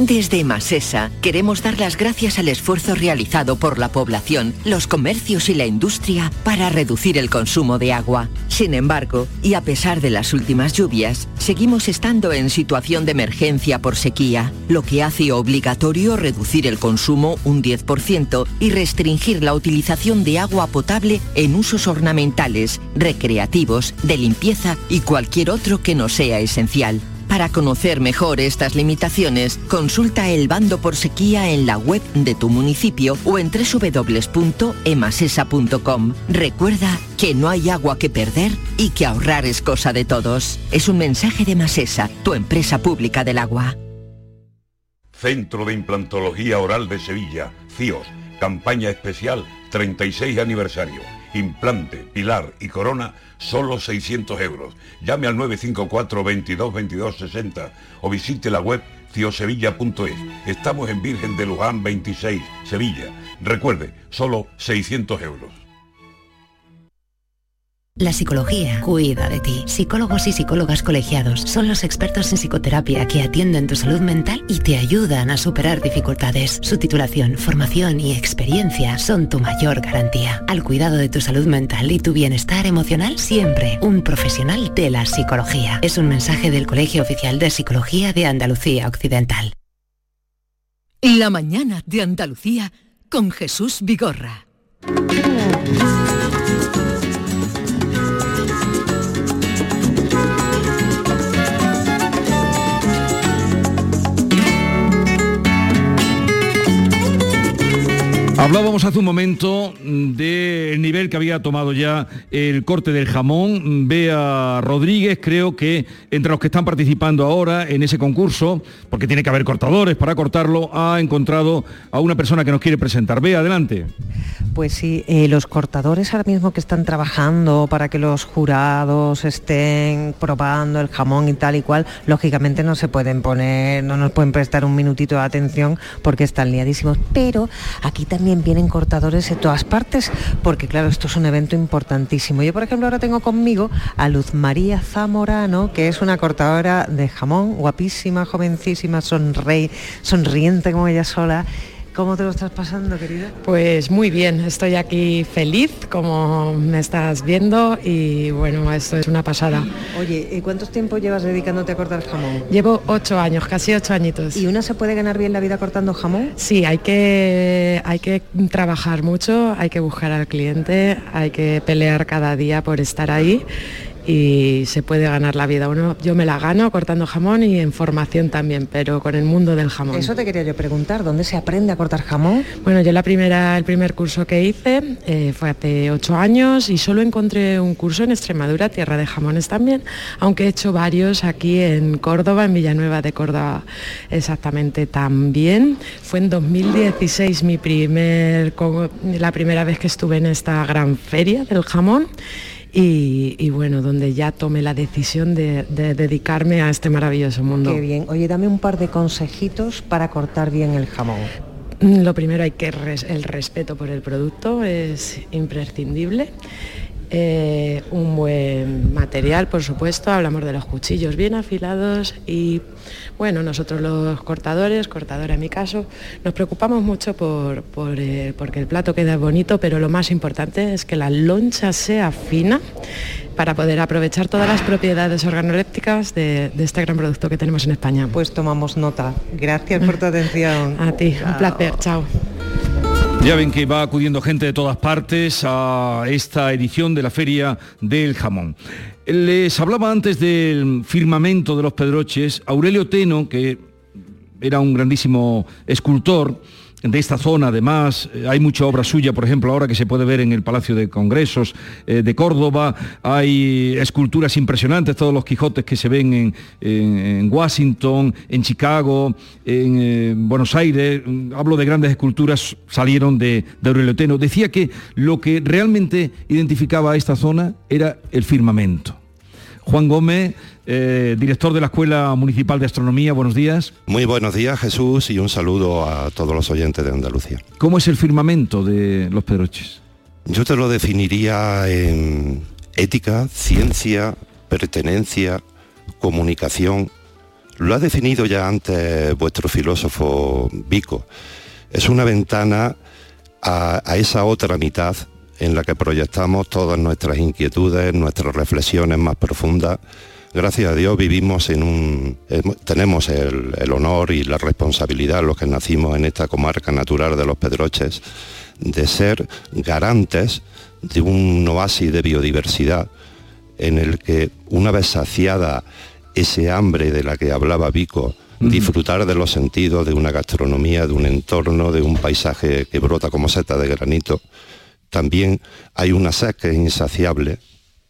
Desde Masesa queremos dar las gracias al esfuerzo realizado por la población, los comercios y la industria para reducir el consumo de agua. Sin embargo, y a pesar de las últimas lluvias, seguimos estando en situación de emergencia por sequía, lo que hace obligatorio reducir el consumo un 10% y restringir la utilización de agua potable en usos ornamentales, recreativos, de limpieza y cualquier otro que no sea esencial. Para conocer mejor estas limitaciones, consulta el bando por sequía en la web de tu municipio o en www.emasesa.com. Recuerda que no hay agua que perder y que ahorrar es cosa de todos. Es un mensaje de Masesa, tu empresa pública del agua. Centro de Implantología Oral de Sevilla, CIOS, campaña especial 36 aniversario. Implante, pilar y corona, solo 600 euros. Llame al 954 22 22 60 o visite la web ciosevilla.es. Estamos en Virgen de Luján 26, Sevilla. Recuerde, solo 600 euros. La psicología cuida de ti. Psicólogos y psicólogas colegiados son los expertos en psicoterapia que atienden tu salud mental y te ayudan a superar dificultades. Su titulación, formación y experiencia son tu mayor garantía. Al cuidado de tu salud mental y tu bienestar emocional, siempre un profesional de la psicología. Es un mensaje del Colegio Oficial de Psicología de Andalucía Occidental. La mañana de Andalucía con Jesús Vigorra. Hablábamos hace un momento del nivel que había tomado ya el corte del jamón. Bea Rodríguez, creo que entre los que están participando ahora en ese concurso, porque tiene que haber cortadores para cortarlo, ha encontrado a una persona que nos quiere presentar. Bea, adelante. Pues sí, eh, los cortadores ahora mismo que están trabajando para que los jurados estén probando el jamón y tal y cual, lógicamente no se pueden poner, no nos pueden prestar un minutito de atención porque están liadísimos. Pero aquí también vienen cortadores de todas partes, porque claro, esto es un evento importantísimo. Yo, por ejemplo, ahora tengo conmigo a Luz María Zamorano, que es una cortadora de jamón, guapísima, jovencísima, sonrey, sonriente como ella sola ¿Cómo te lo estás pasando, querida? Pues muy bien, estoy aquí feliz, como me estás viendo, y bueno, esto es una pasada. Oye, ¿y cuántos tiempo llevas dedicándote a cortar jamón? Llevo ocho años, casi ocho añitos. ¿Y una se puede ganar bien la vida cortando jamón? Sí, hay que, hay que trabajar mucho, hay que buscar al cliente, hay que pelear cada día por estar ahí y se puede ganar la vida. Uno, yo me la gano cortando jamón y en formación también, pero con el mundo del jamón. Eso te quería yo preguntar, ¿dónde se aprende a cortar jamón? Bueno, yo la primera, el primer curso que hice eh, fue hace ocho años y solo encontré un curso en Extremadura, tierra de jamones también, aunque he hecho varios aquí en Córdoba, en Villanueva de Córdoba exactamente también. Fue en 2016 mi primer, la primera vez que estuve en esta gran feria del jamón y, bueno, donde ya tomé la decisión de, dedicarme a este maravilloso mundo. Qué bien. Oye, dame un par de consejitos para cortar bien el jamón. Lo primero hay que el respeto por el producto es imprescindible. Eh, un buen material, por supuesto, hablamos de los cuchillos bien afilados y bueno, nosotros los cortadores, cortadora en mi caso, nos preocupamos mucho por, eh, porque el plato quede bonito, pero lo más importante es que la loncha sea fina para poder aprovechar todas las propiedades organolépticas de, este gran producto que tenemos en España. Pues tomamos nota. Gracias por tu atención. A ti, un placer. Chao. Ya ven que va acudiendo gente de todas partes a esta edición de la Feria del Jamón. Les hablaba antes del firmamento de los Pedroches. Aurelio Teno, que era un grandísimo escultor, de esta zona además. Eh, hay mucha obra suya, por ejemplo, ahora que se puede ver en el Palacio de Congresos eh, de Córdoba. Hay esculturas impresionantes, todos los Quijotes que se ven en, Washington, en Chicago, en eh, Buenos Aires. Hablo de grandes esculturas, salieron de, de Aurelio Teno. Decía que lo que realmente identificaba a esta zona era el firmamento. Juan Gómez eh, director de la Escuela Municipal de Astronomía, buenos días. Muy buenos días Jesús y un saludo a todos los oyentes de Andalucía. ¿Cómo es el firmamento de los Pedroches? Yo te lo definiría en ética, ciencia, pertenencia, comunicación. Lo ha definido ya antes vuestro filósofo Vico. Es una ventana a, a esa otra mitad en la que proyectamos todas nuestras inquietudes, nuestras reflexiones más profundas gracias a Dios vivimos en un, tenemos el, honor y la responsabilidad, los que nacimos en esta comarca natural de los Pedroches, de ser garantes de un oasis de biodiversidad en el que una vez saciada ese hambre de la que hablaba Vico, disfrutar de los sentidos, de una gastronomía, de un entorno, de un paisaje que brota como seta de granito, también hay una sed que es insaciable,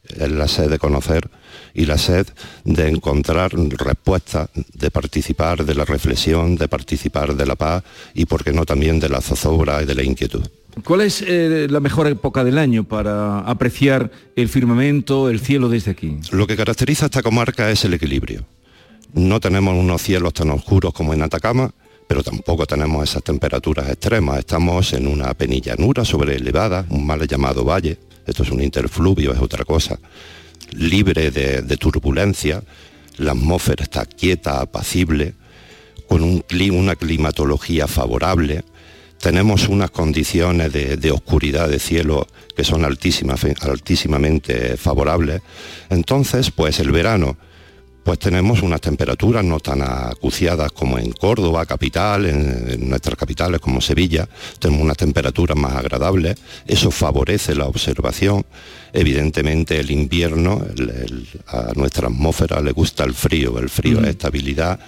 es la sed de conocer, y la sed de encontrar respuestas, de participar de la reflexión, de participar de la paz y, por qué no, también de la zozobra y de la inquietud. ¿Cuál es eh, la mejor época del año para apreciar el firmamento, el cielo desde aquí? Lo que caracteriza a esta comarca es el equilibrio. No tenemos unos cielos tan oscuros como en Atacama, pero tampoco tenemos esas temperaturas extremas. Estamos en una penillanura sobre elevada, un mal llamado valle. Esto es un interfluvio, es otra cosa libre de, turbulencia, la atmósfera está quieta, apacible, con un una climatología favorable, tenemos unas condiciones de, oscuridad de cielo que son altísimamente favorables. Entonces, pues el verano, pues tenemos unas temperaturas no tan acuciadas como en Córdoba, capital, en, en nuestras capitales como Sevilla, tenemos unas temperaturas más agradables, eso favorece la observación, evidentemente el invierno, el- el- a nuestra atmósfera le gusta el frío, el frío es estabilidad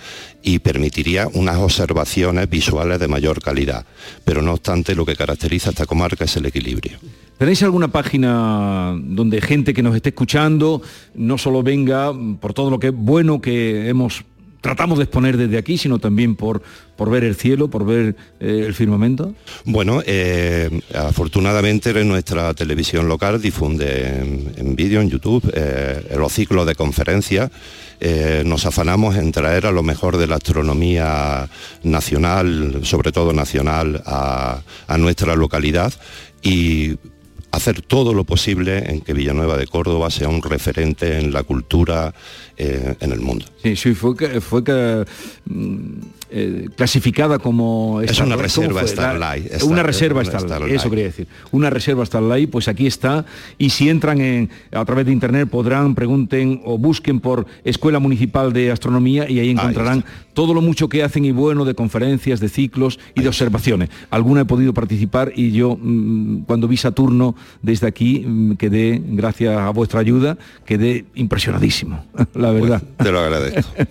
y permitiría unas observaciones visuales de mayor calidad, pero no obstante lo que caracteriza a esta comarca es el equilibrio. ¿Tenéis alguna página donde gente que nos esté escuchando no solo venga por todo lo que bueno que hemos tratamos de exponer desde aquí, sino también por, por ver el cielo, por ver eh, el firmamento? Bueno, eh, afortunadamente nuestra televisión local difunde en, en vídeo, en YouTube, eh, los ciclos de conferencias. Eh, nos afanamos en traer a lo mejor de la astronomía nacional, sobre todo nacional, a, a nuestra localidad y hacer todo lo posible en que Villanueva de Córdoba sea un referente en la cultura eh, en el mundo. Sí, sí, fue, que- fue que, mm, eh, clasificada como... Es una ¿cómo reserva? Starlight, Star- una reserva Starlight, eso quería decir. Una reserva Starlight, pues aquí está. Y si entran en, a través de internet podrán, pregunten o busquen por Escuela Municipal de Astronomía y ahí encontrarán todo lo mucho que hacen y bueno de conferencias, de ciclos y de observaciones. Alguna he podido participar y yo mm, cuando vi Saturno desde aquí mm, quedé, gracias a vuestra ayuda, quedé impresionadísimo, la verdad. Te lo agradezco.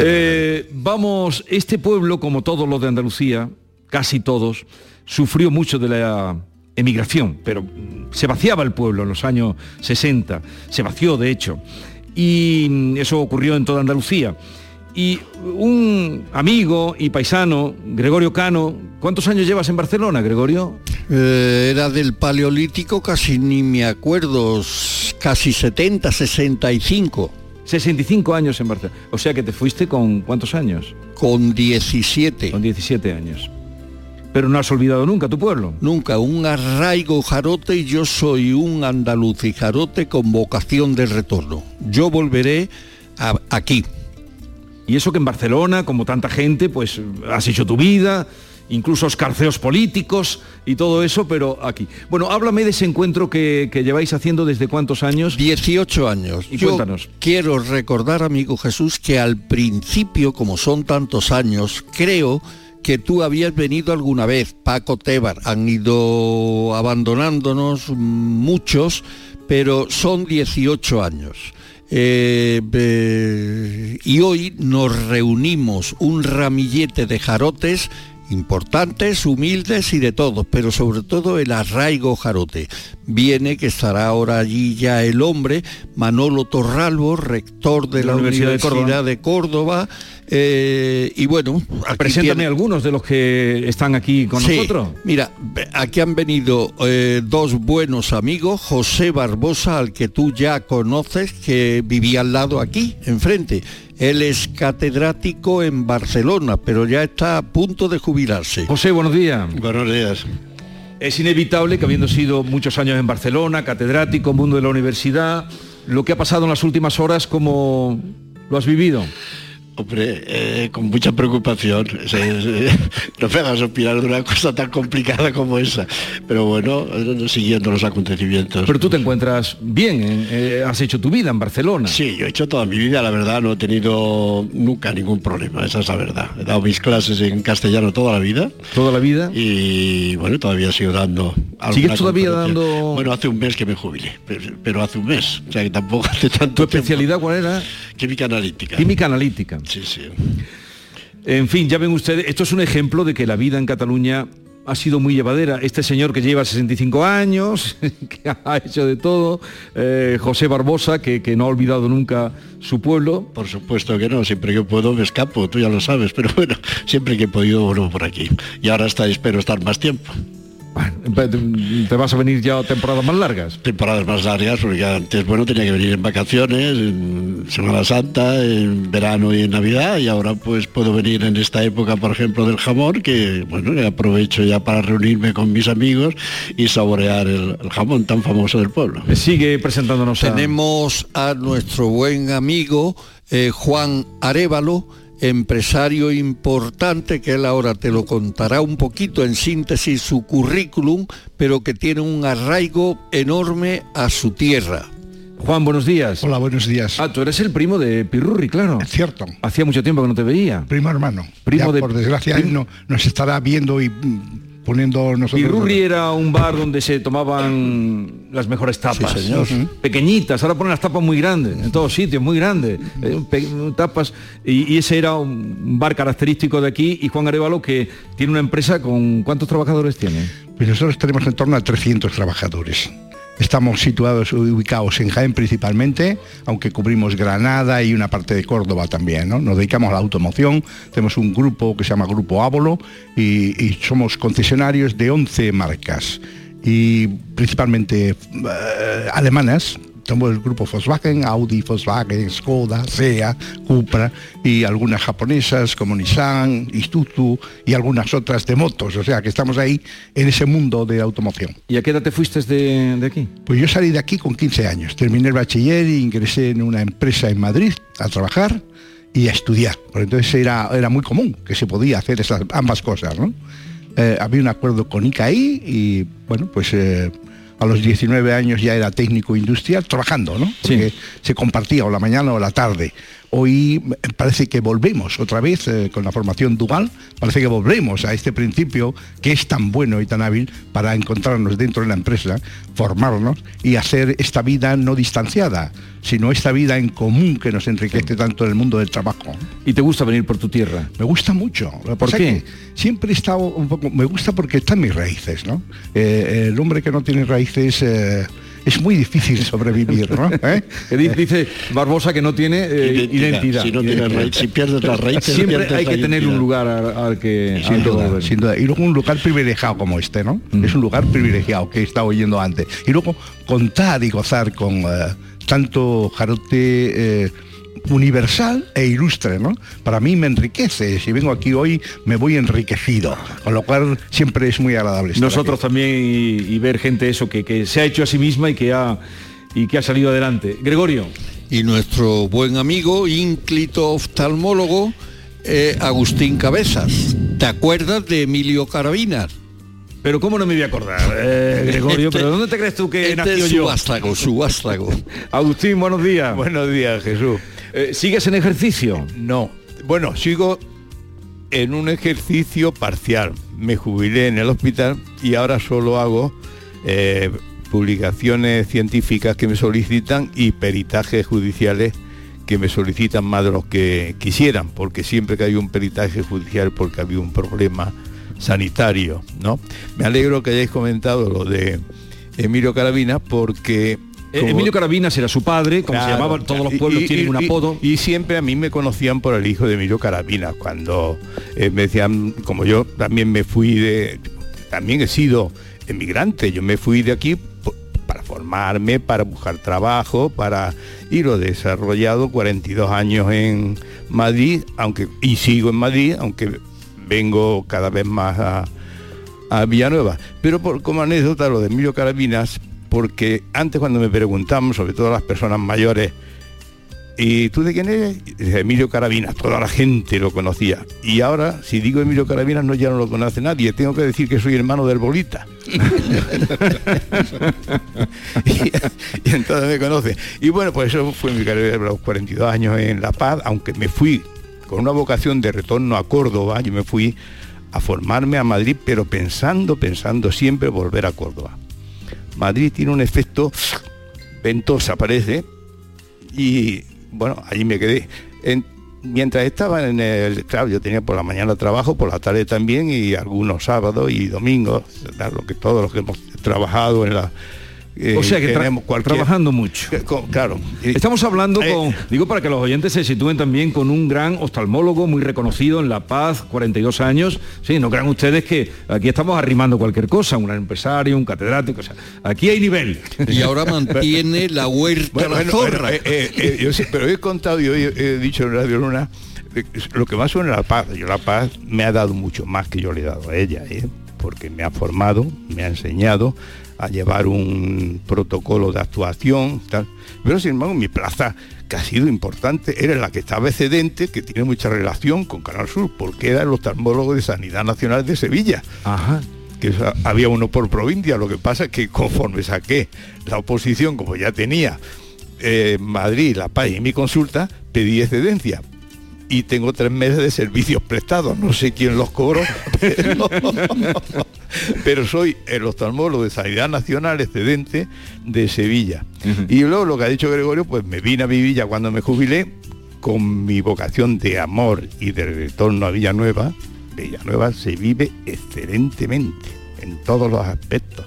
Eh, vamos, este pueblo, como todos los de Andalucía, casi todos, sufrió mucho de la emigración, pero se vaciaba el pueblo en los años 60, se vació de hecho, y eso ocurrió en toda Andalucía. Y un amigo y paisano, Gregorio Cano, ¿cuántos años llevas en Barcelona, Gregorio? Eh, era del Paleolítico, casi ni me acuerdo, casi 70, 65. 65 años en Barcelona. O sea que te fuiste con cuántos años? Con 17. Con 17 años. Pero no has olvidado nunca tu pueblo. Nunca, un arraigo jarote y yo soy un andaluz y jarote con vocación de retorno. Yo volveré a- aquí. Y eso que en Barcelona, como tanta gente, pues has hecho tu vida, incluso escarceos políticos y todo eso, pero aquí. Bueno, háblame de ese encuentro que, que lleváis haciendo desde cuántos años. 18 años. Y Yo cuéntanos. quiero recordar, amigo Jesús, que al principio, como son tantos años, creo que tú habías venido alguna vez, Paco Tebar, han ido abandonándonos muchos, pero son 18 años. Eh, eh, y hoy nos reunimos un ramillete de jarotes importantes, humildes y de todos, pero sobre todo el arraigo jarote. Viene que estará ahora allí ya el hombre, Manolo Torralbo, rector de la, Universidad, de Córdoba, eh, y bueno, aquí Preséntame tiene- algunos de los que están aquí con Sí, nosotros. Mira, aquí han venido eh, dos buenos amigos, José Barbosa, al que tú ya conoces, que vivía al lado aquí, enfrente. Él es catedrático en Barcelona, pero ya está a punto de jubilarse. José, buenos días. Buenos días. Es inevitable que habiendo sido muchos años en Barcelona, catedrático, mundo de la universidad, lo que ha pasado en las últimas horas, ¿cómo lo has vivido? Hombre, eh, con mucha preocupación. Se- se- no me hagas opinar de una cosa tan complicada como esa. Pero bueno, eh, siguiendo los acontecimientos. Pero tú te encuentras bien, ¿eh? Eh, has hecho tu vida en Barcelona. Sí, yo he hecho toda mi vida, la verdad, no he tenido nunca ningún problema, esa es la verdad. He dado mis clases en castellano toda la vida. Toda la vida. Y bueno, todavía sigo dando. ¿Sigues todavía dando- Bueno, hace un mes que me jubilé, pero, pero hace un mes. O sea que tampoco hace tanto ¿Tu especialidad cuál era? Química analítica. Química analítica. Sí, sí. En fin, ya ven ustedes, esto es un ejemplo de que la vida en Cataluña ha sido muy llevadera. Este señor que lleva 65 años, que ha hecho de todo, eh, José Barbosa, que, que no ha olvidado nunca su pueblo. Por supuesto que no, siempre que puedo me escapo, tú ya lo sabes, pero bueno, siempre que he podido vuelvo por aquí. Y ahora está, espero estar más tiempo. ¿Te vas a venir ya temporadas más largas? Temporadas más largas, porque antes, bueno, tenía que venir en vacaciones, en Semana Santa, en verano y en Navidad, y ahora pues puedo venir en esta época, por ejemplo, del jamón, que bueno, aprovecho ya para reunirme con mis amigos y saborear el, el jamón tan famoso del pueblo. Sigue presentándonos a... Tenemos a nuestro buen amigo eh, Juan Arevalo, empresario importante, que él ahora te lo contará un poquito en síntesis su currículum, pero que tiene un arraigo enorme a su tierra. Juan, buenos días. Hola, buenos días. Ah, tú eres el primo de Pirurri, claro. Es cierto. Hacía mucho tiempo que no te veía. Primo hermano. Primo Ya, de- por desgracia, prim- él no, nos estará viendo y mm, poniendo nosotros... Era un bar donde se tomaban las mejores tapas. Sí, señor. Ujú. Pequeñitas, ahora ponen las tapas muy grandes, en todos sitios, muy grandes. eh, tapas. Y, y ese era un bar característico de aquí. Y Juan Arevalo, que tiene una empresa con... ¿Cuántos trabajadores tiene? Pues nosotros tenemos en torno a 300 trabajadores. Estamos situados, ubicados en Jaén principalmente, aunque cubrimos Granada y una parte de Córdoba también. ¿no? Nos dedicamos a la automoción, tenemos un grupo que se llama Grupo Ávolo y, somos concesionarios de 11 marcas y principalmente eh, alemanas. Somos el grupo Volkswagen, Audi, Volkswagen, Skoda, SEA, Cupra y algunas japonesas como Nissan, Isuzu y algunas otras de motos. O sea que estamos ahí en ese mundo de automoción. ¿Y a qué edad te fuiste de, de aquí? Pues yo salí de aquí con 15 años. Terminé el bachiller y ingresé en una empresa en Madrid a trabajar y a estudiar. Entonces era, era muy común que se podía hacer esas ambas cosas, ¿no? Eh, había un acuerdo con ICAI y bueno, pues eh, a los 19 años ya era técnico industrial trabajando, ¿no? Porque se compartía o la mañana o la tarde. Hoy eh, parece que volvemos otra vez eh, con la formación dual, parece que volvemos a este principio que es tan bueno y tan hábil para encontrarnos dentro de la empresa, formarnos y hacer esta vida no distanciada, sino esta vida en común que nos enriquece tanto en el mundo del trabajo. ¿Y te gusta venir por tu tierra? Me gusta mucho. ¿Por qué? siempre he estado un poco. Me gusta porque están mis raíces, ¿no? Eh, el hombre que no tiene raíces eh, es muy difícil sobrevivir, ¿no? ¿Eh? Di- Dice Barbosa que no tiene eh, Identidad. identidad. Si no tiene Identidad. raíz- si pierdes las raíces, Siempre pierdes hay la que tener un lugar al, al que, Sin al duda, volver. sin duda. Y luego un lugar privilegiado como este, ¿no? Es un lugar privilegiado que he estado oyendo antes. Y luego contar y gozar con eh, tanto jarote eh, universal e ilustre, ¿no? Para mí me enriquece. Si vengo aquí hoy me voy enriquecido. Con lo cual siempre es muy agradable. estar Nosotros también y, y ver gente eso que, que se ha hecho a sí misma y que ha y que ha salido adelante. Gregorio. Y nuestro buen amigo, ínclito oftalmólogo, eh, Agustín Cabezas. ¿Te acuerdas de Emilio Carabinas? Pero ¿cómo no me voy a acordar, eh, Gregorio? ¿Pero dónde te crees tú que este nació es yo? su vástago, su vástago. Agustín, buenos días. Buenos días, Jesús. Eh, ¿Sigues en ejercicio? No. Bueno, sigo en un ejercicio parcial. Me jubilé en el hospital y ahora solo hago eh, publicaciones científicas que me solicitan y peritajes judiciales que me solicitan más de los que quisieran, porque siempre que hay un peritaje judicial porque había un problema sanitario, ¿no? Me alegro que hayáis comentado lo de Emilio Carabina porque como- Emilio Carabinas era su padre, como se llamaban todos los pueblos y- tienen y- un apodo. Y, siempre a mí me conocían por el hijo de Emilio Carabinas, cuando eh, me decían, como yo también me fui de, también he sido emigrante, yo me fui de aquí para formarme, para buscar trabajo, para y lo he desarrollado 42 años en Madrid, aunque y sigo en Madrid, aunque vengo cada vez más a, a Villanueva. Pero por, como anécdota lo de Emilio Carabinas, porque antes cuando me preguntaban, sobre todo las personas mayores, ¿y tú de quién eres? Emilio Carabinas, toda la gente lo conocía. Y ahora, si digo Emilio Carabinas, no ya no lo conoce nadie, tengo que decir que soy hermano del Bolita. y, y entonces me conoce. Y bueno, pues eso fue mi carrera de los 42 años en La Paz, aunque me fui con una vocación de retorno a Córdoba, yo me fui a formarme a Madrid, pero pensando, pensando siempre volver a Córdoba. Madrid tiene un efecto ventosa, parece, y bueno, allí me quedé. En- mientras estaba en el, claro, yo tenía por la mañana trabajo, por la tarde también, y algunos sábados y domingos, lo que todos los que hemos trabajado en la eh, o sea que tra- cualquier- trabajando mucho. Con- claro. Estamos hablando Eh, con, digo para que los oyentes se sitúen también con un gran oftalmólogo muy reconocido en La Paz, 42 años. Sí, no crean ustedes que aquí estamos arrimando cualquier cosa, un empresario, un catedrático, o sea, aquí hay nivel. Y ahora mantiene la huerta Bueno, la zorra. bueno, eh, eh, eh, yo sí, pero he contado, yo he, he dicho en Radio Luna, eh, lo que más suena la paz. Yo la paz me ha dado mucho más que yo le he dado a ella, ¿eh? porque me ha formado, me ha enseñado a llevar un protocolo de actuación, tal. Pero sin embargo, mi plaza, que ha sido importante, era la que estaba excedente, que tiene mucha relación con Canal Sur, porque era el oftalmólogo de Sanidad Nacional de Sevilla. Ajá que había uno por provincia, lo que pasa es que conforme saqué la oposición, como ya tenía eh, Madrid, La Paz y mi consulta, pedí excedencia. Y tengo tres meses de servicios prestados, no sé quién los cobró, pero, pero soy el oftalmólogo de Sanidad Nacional excedente de Sevilla. Y luego lo que ha dicho Gregorio, pues me vine a Vivilla cuando me jubilé, con mi vocación de amor y de retorno a Villanueva, Villanueva se vive excelentemente en todos los aspectos.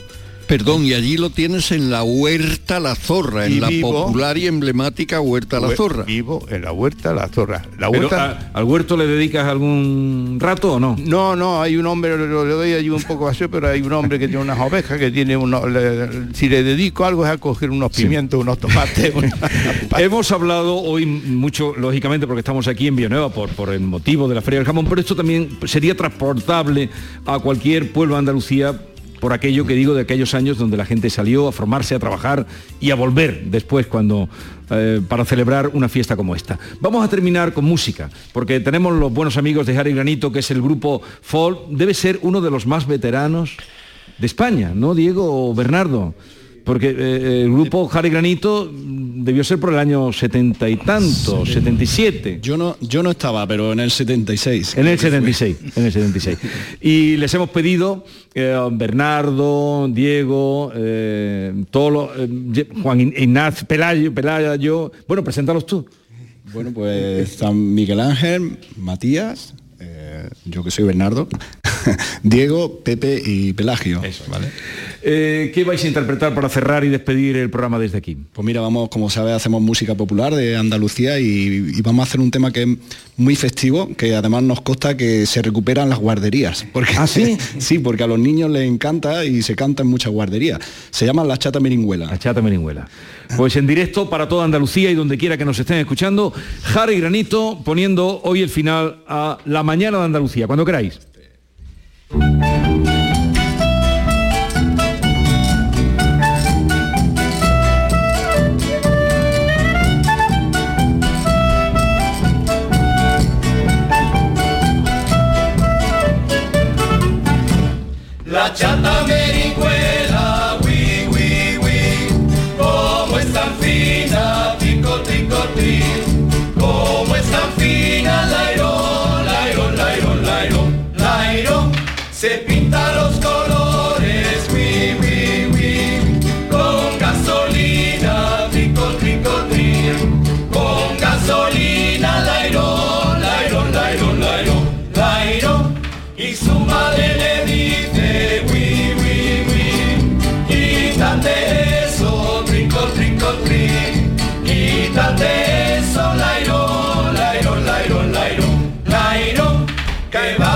Perdón, y allí lo tienes en la Huerta La Zorra, en la vivo- popular y emblemática Huerta La Zorra. Vivo en la Huerta La Zorra. La Pero, huerta... ¿a- ¿Al huerto le dedicas algún rato o no? No, no, hay un hombre, le, le doy allí un poco así, pero hay un hombre que tiene unas ovejas, que tiene unos... le- si le dedico algo es a coger unos pimientos, unos tomates, una- Hemos hablado hoy mucho, lógicamente, porque estamos aquí en Villanueva por, por el motivo de la Feria del Jamón, pero esto también sería transportable a cualquier pueblo de Andalucía por aquello que digo de aquellos años donde la gente salió a formarse, a trabajar y a volver después cuando eh, para celebrar una fiesta como esta. Vamos a terminar con música, porque tenemos los buenos amigos de Harry Granito, que es el grupo Folk, debe ser uno de los más veteranos de España, ¿no, Diego o Bernardo? Porque eh, el grupo Harry Granito debió ser por el año setenta y tanto, 77. Yo no, yo no estaba, pero en el 76. En el 76, en el 76. Y les hemos pedido, eh, Bernardo, Diego, eh, todos los, eh, Juan Ignacio, Pelayo, Pelayo, bueno, preséntalos tú. Bueno, pues están Miguel Ángel, Matías, yo que soy Bernardo, Diego, Pepe y Pelagio. ¿vale? Eh, ¿Qué vais a interpretar para cerrar y despedir el programa desde aquí? Pues mira, vamos, como sabes, hacemos música popular de Andalucía y, y vamos a hacer un tema que es muy festivo, que además nos consta que se recuperan las guarderías. Porque, ¿Ah, sí? sí, porque a los niños les encanta y se canta en muchas guarderías. Se llama La Chata Meringüela. La Chata Meringüela. Pues en directo para toda Andalucía y donde quiera que nos estén escuchando, Harry Granito poniendo hoy el final a la mañana de Andalucía, cuando queráis. La chata mericuela, que va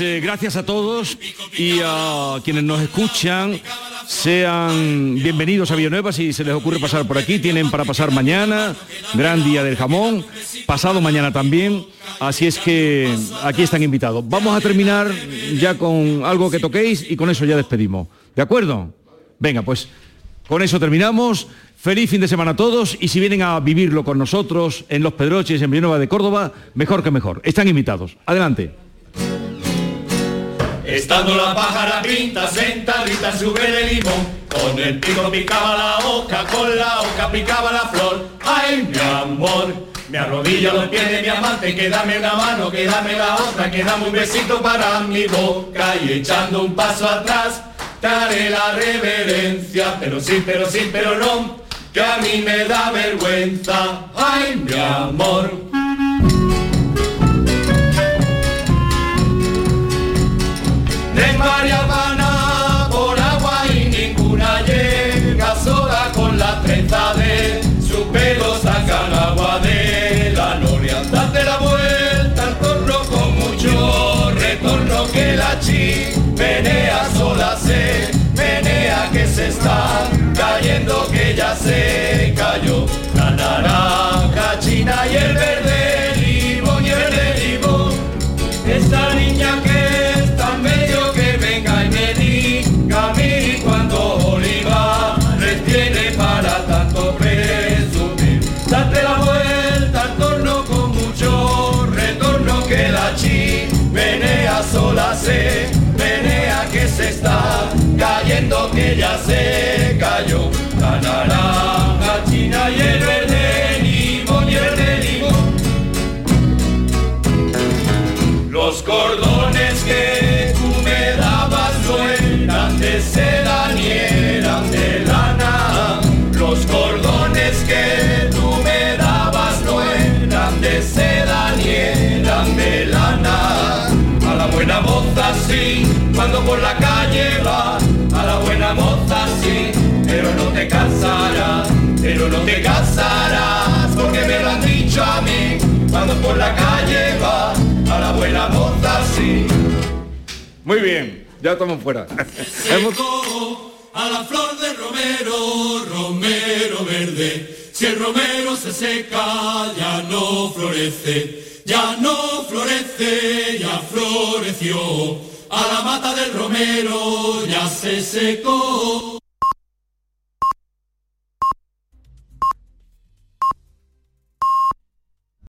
eh, gracias a todos y a quienes nos escuchan sean bienvenidos a Villanueva si se les ocurre pasar por aquí. Tienen para pasar mañana, gran día del jamón, pasado mañana también. Así es que aquí están invitados. Vamos a terminar ya con algo que toquéis y con eso ya despedimos. ¿De acuerdo? Venga, pues con eso terminamos. Feliz fin de semana a todos y si vienen a vivirlo con nosotros en Los Pedroches, en Villanueva de Córdoba, mejor que mejor. Están invitados. Adelante. Estando la pájara pinta sentadita en su verde limón, con el pico picaba la oca, con la oca picaba la flor. Ay, mi amor, me arrodillo los pies de mi amante, que dame una mano, que dame la otra, que dame un besito para mi boca y echando un paso atrás, te haré la reverencia, pero sí, pero sí, pero no, que a mí me da vergüenza. Ay, mi amor. María Habana por agua y ninguna llega sola con la trenza de su pelo sacan agua de la noria. Date la vuelta al torno con mucho retorno que la chimenea sola se menea que se está cayendo que ya se cayó que ya se cayó. La naranja china y el verde limón y el limón. Los cordones que tú me dabas no eran de seda ni eran de lana. Los cordones que tú me dabas no eran de seda ni eran de lana. A la buena moza sí, cuando por la calle va. A la buena moza sí, pero no te casarás, pero no te casarás, porque me lo han dicho a mí. Cuando por la calle va, a la buena moza sí. Muy bien, ya estamos fuera. Seco a la flor de romero, romero verde. Si el romero se seca, ya no florece, ya no florece, ya floreció. A la mata del romero ya se secó.